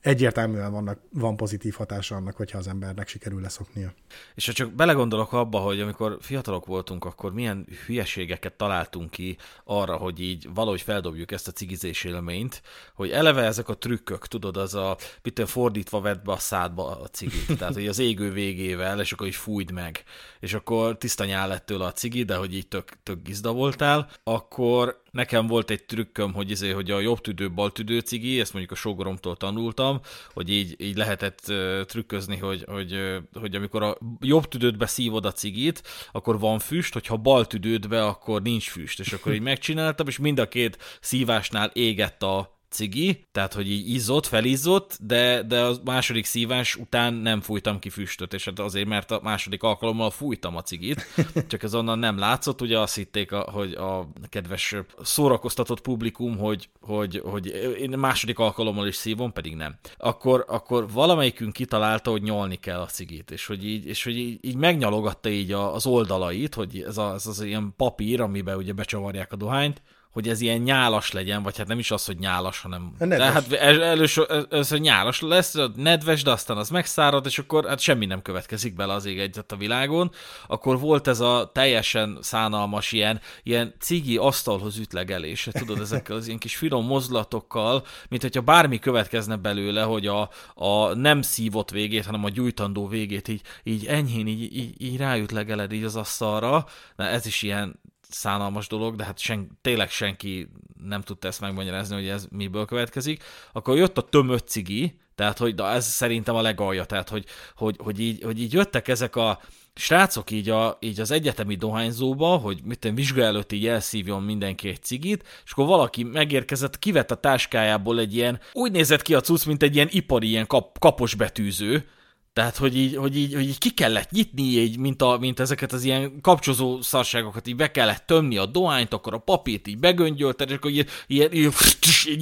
egyértelműen vannak, van pozitív hatása annak, hogyha az embernek sikerül leszoknia. És ha csak belegondolok abba, hogy amikor fiatalok voltunk, akkor milyen hülyeségeket találtunk ki arra, hogy így valahogy feldobjuk ezt a cigizés élményt, hogy eleve ezek a trükkök, tudod, az a mit fordítva vett be a szádba a cigit, tehát hogy az égő végével, és akkor így fújd meg, és akkor tiszta nyál lett tőle a cigi, de hogy így tök, tök gizda voltál, akkor nekem volt egy trükköm, hogy, izé, hogy a jobb tüdő, bal tüdő cigi, ezt mondjuk a sógoromtól tanultam, hogy így, így lehetett uh, trükközni, hogy, hogy, uh, hogy amikor a jobb tüdődbe szívod a cigit, akkor van füst, hogyha bal tüdődbe, akkor nincs füst, és akkor így megcsináltam, és mind a két szívásnál égett a cigi, tehát hogy így izzott, felizzott, de, de a második szívás után nem fújtam ki füstöt, és hát azért, mert a második alkalommal fújtam a cigit, csak ez onnan nem látszott, ugye azt hitték, a, hogy a kedves szórakoztatott publikum, hogy, hogy, hogy én második alkalommal is szívom, pedig nem. Akkor, akkor valamelyikünk kitalálta, hogy nyolni kell a cigit, és hogy így, és hogy így, így megnyalogatta így az oldalait, hogy ez, a, ez az ilyen papír, amiben ugye becsavarják a dohányt, hogy ez ilyen nyálas legyen, vagy hát nem is az, hogy nyálas, hanem... De hát először, először nyálas lesz, nedves, de aztán az megszárad, és akkor hát semmi nem következik bele az ég egyet a világon. Akkor volt ez a teljesen szánalmas ilyen, ilyen cigi asztalhoz ütlegelése, tudod, ezekkel az ilyen kis finom mozlatokkal, mint hogyha bármi következne belőle, hogy a, a nem szívott végét, hanem a gyújtandó végét így, így enyhén így, így, így ráütlegeled így az asztalra. Na ez is ilyen szánalmas dolog, de hát sen, tényleg senki nem tudta ezt megmagyarázni, hogy ez miből következik. Akkor jött a tömött cigi, tehát hogy de ez szerintem a legalja, tehát hogy, hogy, hogy, így, hogy így jöttek ezek a srácok így, a, így az egyetemi dohányzóba, hogy mit vizsga előtt így elszívjon mindenki egy cigit, és akkor valaki megérkezett, kivett a táskájából egy ilyen, úgy nézett ki a cucc, mint egy ilyen ipari, ilyen kap, kapos betűző, tehát, hogy így, hogy így, hogy így ki kellett nyitni, így, mint, a, mint ezeket az ilyen kapcsozó szarságokat, így be kellett tömni a dohányt, akkor a papírt így begöngyölted, és akkor így, ilyen, így,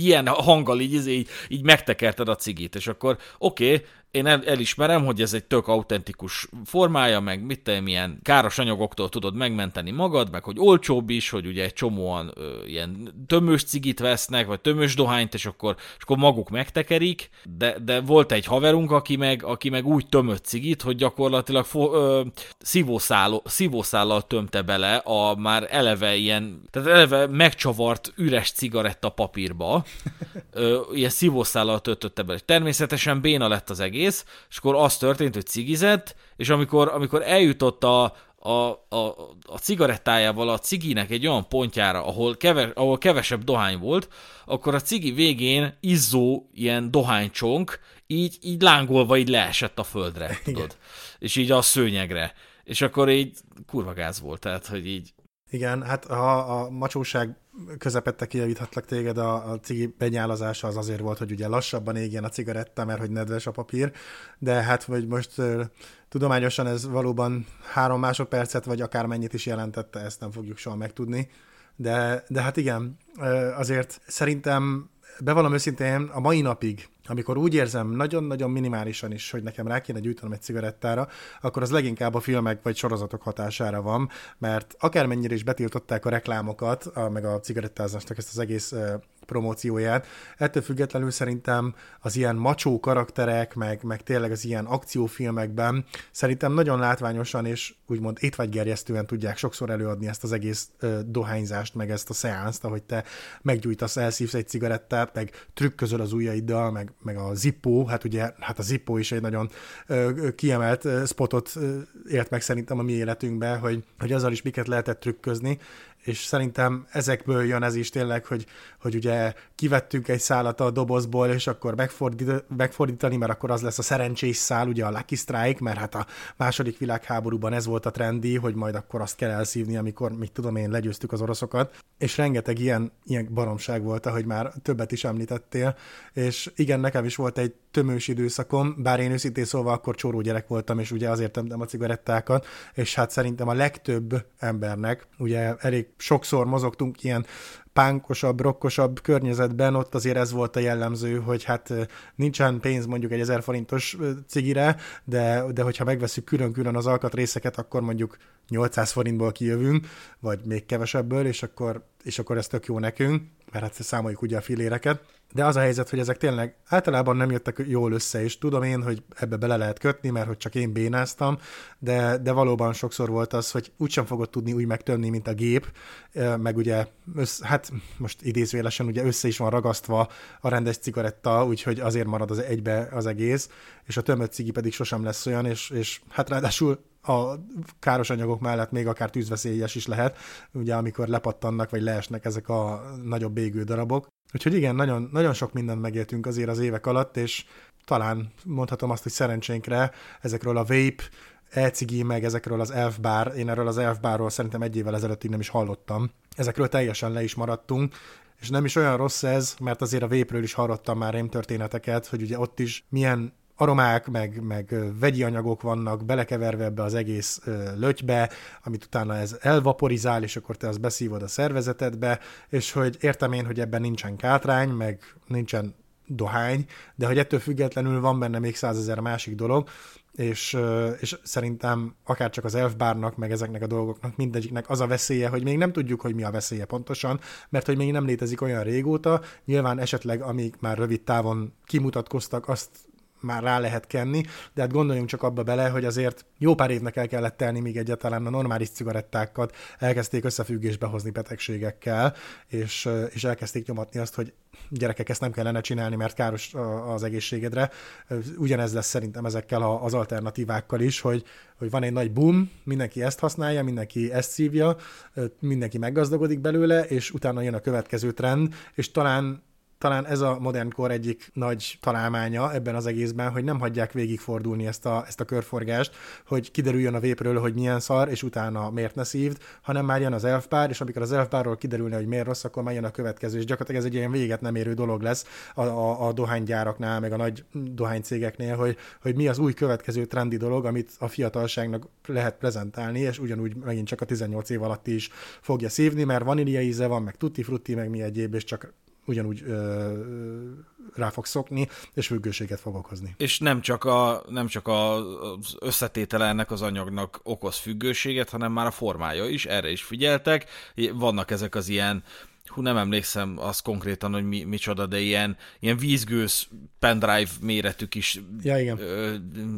ilyen hanggal így, így, így megtekerted a cigit, és akkor oké, okay, én el, elismerem, hogy ez egy tök autentikus formája, meg mit te milyen káros anyagoktól tudod megmenteni magad, meg hogy olcsóbb is, hogy ugye egy csomóan ö, ilyen tömös cigit vesznek, vagy tömös dohányt, és akkor, és akkor maguk megtekerik, de, de volt egy haverunk, aki meg, aki meg úgy tömött cigit, hogy gyakorlatilag fo, ö, szívószálló, szívószállal tömte bele a már eleve ilyen, tehát eleve megcsavart üres cigaretta papírba, ö, ilyen szívószállal töltötte bele. Természetesen béna lett az egész, egész, és akkor az történt, hogy cigizett, és amikor, amikor eljutott a, a, a, a cigarettájával a ciginek egy olyan pontjára, ahol, keves, ahol kevesebb dohány volt, akkor a cigi végén izzó ilyen dohánycsonk így, így lángolva így leesett a földre, tudod? És így a szőnyegre. És akkor így kurva gáz volt, tehát, hogy így... Igen, hát ha a macsóság közepette kijavíthatlak téged, a, a cigi benyálazása az azért volt, hogy ugye lassabban égjen a cigaretta, mert hogy nedves a papír, de hát vagy most uh, tudományosan ez valóban három másodpercet, vagy akár mennyit is jelentette, ezt nem fogjuk soha megtudni. De, de hát igen, azért szerintem bevallom őszintén, a mai napig amikor úgy érzem nagyon-nagyon minimálisan is, hogy nekem rá kéne gyújtanom egy cigarettára, akkor az leginkább a filmek vagy sorozatok hatására van, mert akármennyire is betiltották a reklámokat, a, meg a cigarettázásnak ezt az egész promócióját. Ettől függetlenül szerintem az ilyen macsó karakterek, meg, meg tényleg az ilyen akciófilmekben szerintem nagyon látványosan és úgymond étvágygerjesztően tudják sokszor előadni ezt az egész ö, dohányzást, meg ezt a szeánszt, ahogy te meggyújtasz, elszívsz egy cigarettát, meg trükközöl az ujjaiddal, meg, meg a Zippo, hát ugye, hát a Zippo is egy nagyon kiemelt spotot ért meg szerintem a mi életünkben, hogy, hogy azzal is miket lehetett trükközni, és szerintem ezekből jön ez is tényleg, hogy, hogy ugye kivettünk egy szálat a dobozból, és akkor megfordít, megfordítani, mert akkor az lesz a szerencsés szál, ugye a Lucky Strike, mert hát a második világháborúban ez volt a trendi, hogy majd akkor azt kell elszívni, amikor, mit tudom én, legyőztük az oroszokat, és rengeteg ilyen, ilyen baromság volt, ahogy már többet is említettél, és igen, nekem is volt egy tömős időszakom, bár én őszintén szóval akkor csóró gyerek voltam, és ugye azért tömtem a cigarettákat, és hát szerintem a legtöbb embernek, ugye elég sokszor mozogtunk ilyen pánkosabb, rokkosabb környezetben, ott azért ez volt a jellemző, hogy hát nincsen pénz mondjuk egy 1000 forintos cigire, de, de hogyha megveszük külön-külön az alkatrészeket, akkor mondjuk 800 forintból kijövünk, vagy még kevesebből, és akkor, és akkor ez tök jó nekünk, mert hát számoljuk ugye a filéreket. De az a helyzet, hogy ezek tényleg általában nem jöttek jól össze, és tudom én, hogy ebbe bele lehet kötni, mert hogy csak én bénáztam, de, de valóban sokszor volt az, hogy úgysem fogod tudni úgy megtörni, mint a gép, meg ugye, össz, hát most idézvélesen ugye össze is van ragasztva a rendes cigaretta, úgyhogy azért marad az egybe az egész, és a tömött cigi pedig sosem lesz olyan, és, és hát ráadásul a káros anyagok mellett még akár tűzveszélyes is lehet, ugye amikor lepattannak vagy leesnek ezek a nagyobb égő darabok. Úgyhogy igen, nagyon, nagyon sok mindent megéltünk azért az évek alatt, és talán mondhatom azt, hogy szerencsénkre ezekről a vape, e meg ezekről az elf bar, én erről az elf barról szerintem egy évvel ezelőtt nem is hallottam. Ezekről teljesen le is maradtunk, és nem is olyan rossz ez, mert azért a vépről is hallottam már én történeteket, hogy ugye ott is milyen aromák, meg, meg vegyi anyagok vannak belekeverve ebbe az egész lötybe, amit utána ez elvaporizál, és akkor te azt beszívod a szervezetedbe, és hogy értem én, hogy ebben nincsen kátrány, meg nincsen dohány, de hogy ettől függetlenül van benne még százezer másik dolog, és, és szerintem akár csak az elfbárnak, meg ezeknek a dolgoknak mindegyiknek az a veszélye, hogy még nem tudjuk, hogy mi a veszélye pontosan, mert hogy még nem létezik olyan régóta, nyilván esetleg amíg már rövid távon kimutatkoztak, azt már rá lehet kenni, de hát gondoljunk csak abba bele, hogy azért jó pár évnek el kellett telni, míg egyáltalán a normális cigarettákat elkezdték összefüggésbe hozni betegségekkel, és, és elkezdték nyomatni azt, hogy gyerekek, ezt nem kellene csinálni, mert káros az egészségedre. Ugyanez lesz szerintem ezekkel az alternatívákkal is, hogy, hogy van egy nagy boom, mindenki ezt használja, mindenki ezt szívja, mindenki meggazdagodik belőle, és utána jön a következő trend, és talán talán ez a modern kor egyik nagy találmánya ebben az egészben, hogy nem hagyják végigfordulni ezt a, ezt a körforgást, hogy kiderüljön a vépről, hogy milyen szar, és utána miért ne szívd, hanem már jön az elfpár, és amikor az elfpárról kiderülne, hogy miért rossz, akkor már jön a következő, és gyakorlatilag ez egy ilyen véget nem érő dolog lesz a, a, a dohánygyáraknál, meg a nagy dohánycégeknél, hogy, hogy mi az új következő trendi dolog, amit a fiatalságnak lehet prezentálni, és ugyanúgy megint csak a 18 év alatt is fogja szívni, mert vanília íze van, meg tutti frutti, meg mi egyéb, és csak ugyanúgy ö, rá fog szokni, és függőséget fog okozni. És nem csak, a, nem csak a, az összetétele ennek az anyagnak okoz függőséget, hanem már a formája is, erre is figyeltek. Vannak ezek az ilyen hú, nem emlékszem az konkrétan, hogy mi, micsoda, de ilyen, ilyen vízgőz pendrive méretű kis ja, igen.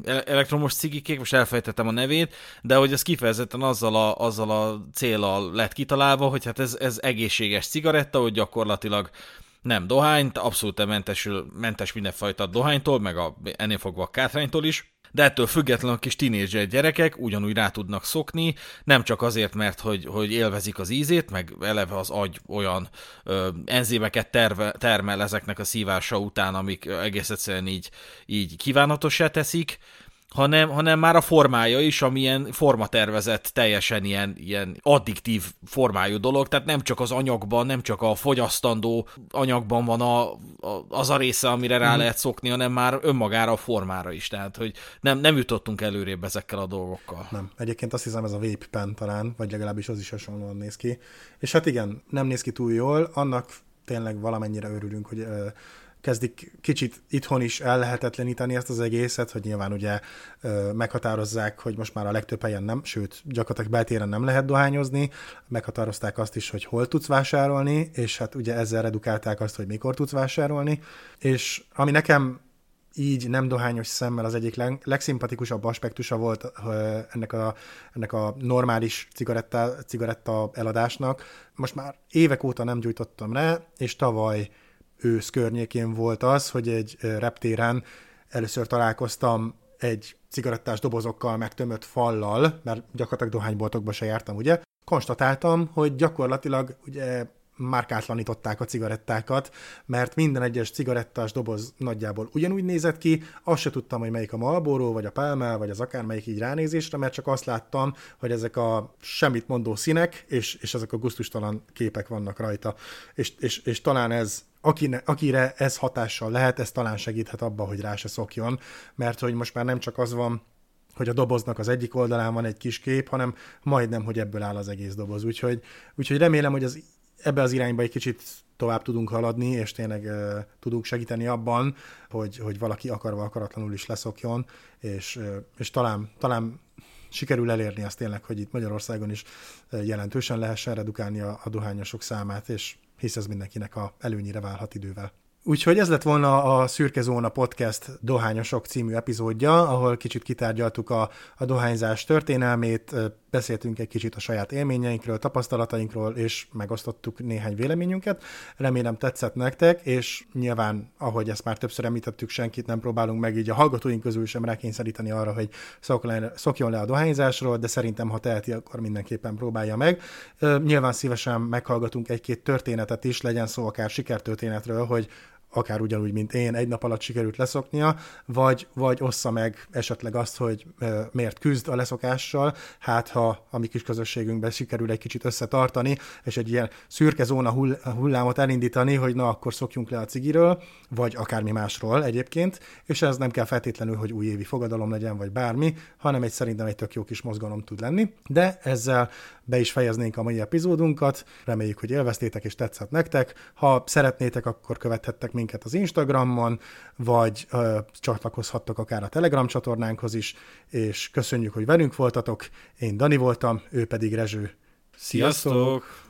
Elektromos cigikék, most elfejtettem a nevét, de hogy ez kifejezetten azzal a, azzal a célral lett kitalálva, hogy hát ez, ez egészséges cigaretta, hogy gyakorlatilag nem dohányt, abszolút mentesül, mentes mindenfajta dohánytól, meg a, ennél fogva a kátránytól is, de ettől függetlenül a kis tinédzser gyerekek ugyanúgy rá tudnak szokni, nem csak azért, mert hogy, hogy élvezik az ízét, meg eleve az agy olyan ö, enzémeket terve, termel ezeknek a szívása után, amik egész egyszerűen így, így kívánatosá teszik, hanem, hanem már a formája is, amilyen formatervezett, teljesen ilyen, ilyen addiktív formájú dolog, tehát nem csak az anyagban, nem csak a fogyasztandó anyagban van a, a, az a része, amire rá mm. lehet szokni, hanem már önmagára a formára is, tehát hogy nem, nem jutottunk előrébb ezekkel a dolgokkal. Nem. Egyébként azt hiszem ez a vape pen talán, vagy legalábbis az is hasonlóan néz ki. És hát igen, nem néz ki túl jól, annak tényleg valamennyire örülünk, hogy kezdik kicsit itthon is ellehetetleníteni ezt az egészet, hogy nyilván ugye meghatározzák, hogy most már a legtöbb helyen nem, sőt, gyakorlatilag beltéren nem lehet dohányozni, meghatározták azt is, hogy hol tudsz vásárolni, és hát ugye ezzel redukálták azt, hogy mikor tudsz vásárolni, és ami nekem így nem dohányos szemmel az egyik leg, legszimpatikusabb aspektusa volt ennek a, ennek a normális cigaretta, cigaretta eladásnak. Most már évek óta nem gyújtottam rá, és tavaly ősz környékén volt az, hogy egy reptéren először találkoztam egy cigarettás dobozokkal megtömött fallal, mert gyakorlatilag dohányboltokba se jártam, ugye? Konstatáltam, hogy gyakorlatilag ugye márkátlanították a cigarettákat, mert minden egyes cigarettás doboz nagyjából ugyanúgy nézett ki, azt se tudtam, hogy melyik a Marlboro, vagy a Palmel, vagy az akármelyik így ránézésre, mert csak azt láttam, hogy ezek a semmit mondó színek, és, és ezek a guztustalan képek vannak rajta. És, és, és talán ez akine, akire ez hatással lehet, ez talán segíthet abba, hogy rá se szokjon, mert hogy most már nem csak az van, hogy a doboznak az egyik oldalán van egy kis kép, hanem majdnem, hogy ebből áll az egész doboz. Úgyhogy, úgyhogy remélem, hogy az, ebbe az irányba egy kicsit tovább tudunk haladni, és tényleg uh, tudunk segíteni abban, hogy, hogy valaki akarva akaratlanul is leszokjon, és, uh, és talán, talán sikerül elérni azt tényleg, hogy itt Magyarországon is jelentősen lehessen redukálni a, a dohányosok számát, és hisz ez mindenkinek a előnyire válhat idővel. Úgyhogy ez lett volna a Szürke Zóna Podcast Dohányosok című epizódja, ahol kicsit kitárgyaltuk a, a dohányzás történelmét, beszéltünk egy kicsit a saját élményeinkről, tapasztalatainkról, és megosztottuk néhány véleményünket. Remélem tetszett nektek, és nyilván, ahogy ezt már többször említettük, senkit nem próbálunk meg így a hallgatóink közül sem rákényszeríteni arra, hogy szokjon le a dohányzásról, de szerintem, ha teheti, akkor mindenképpen próbálja meg. Nyilván szívesen meghallgatunk egy-két történetet is, legyen szó akár sikertörténetről, hogy akár ugyanúgy, mint én, egy nap alatt sikerült leszoknia, vagy, vagy ossza meg esetleg azt, hogy miért küzd a leszokással, hát ha a mi kis közösségünkben sikerül egy kicsit összetartani, és egy ilyen szürke zóna hull, hullámot elindítani, hogy na akkor szokjunk le a cigiről, vagy akármi másról egyébként, és ez nem kell feltétlenül, hogy újévi fogadalom legyen, vagy bármi, hanem egy szerintem egy tök jó kis mozgalom tud lenni. De ezzel be is fejeznénk a mai epizódunkat, reméljük, hogy élveztétek és tetszett nektek. Ha szeretnétek, akkor követhettek minket az Instagramon, vagy ö, csatlakozhattok akár a Telegram csatornánkhoz is, és köszönjük, hogy velünk voltatok. Én Dani voltam, ő pedig Rezső. Sziasztok! Sziasztok!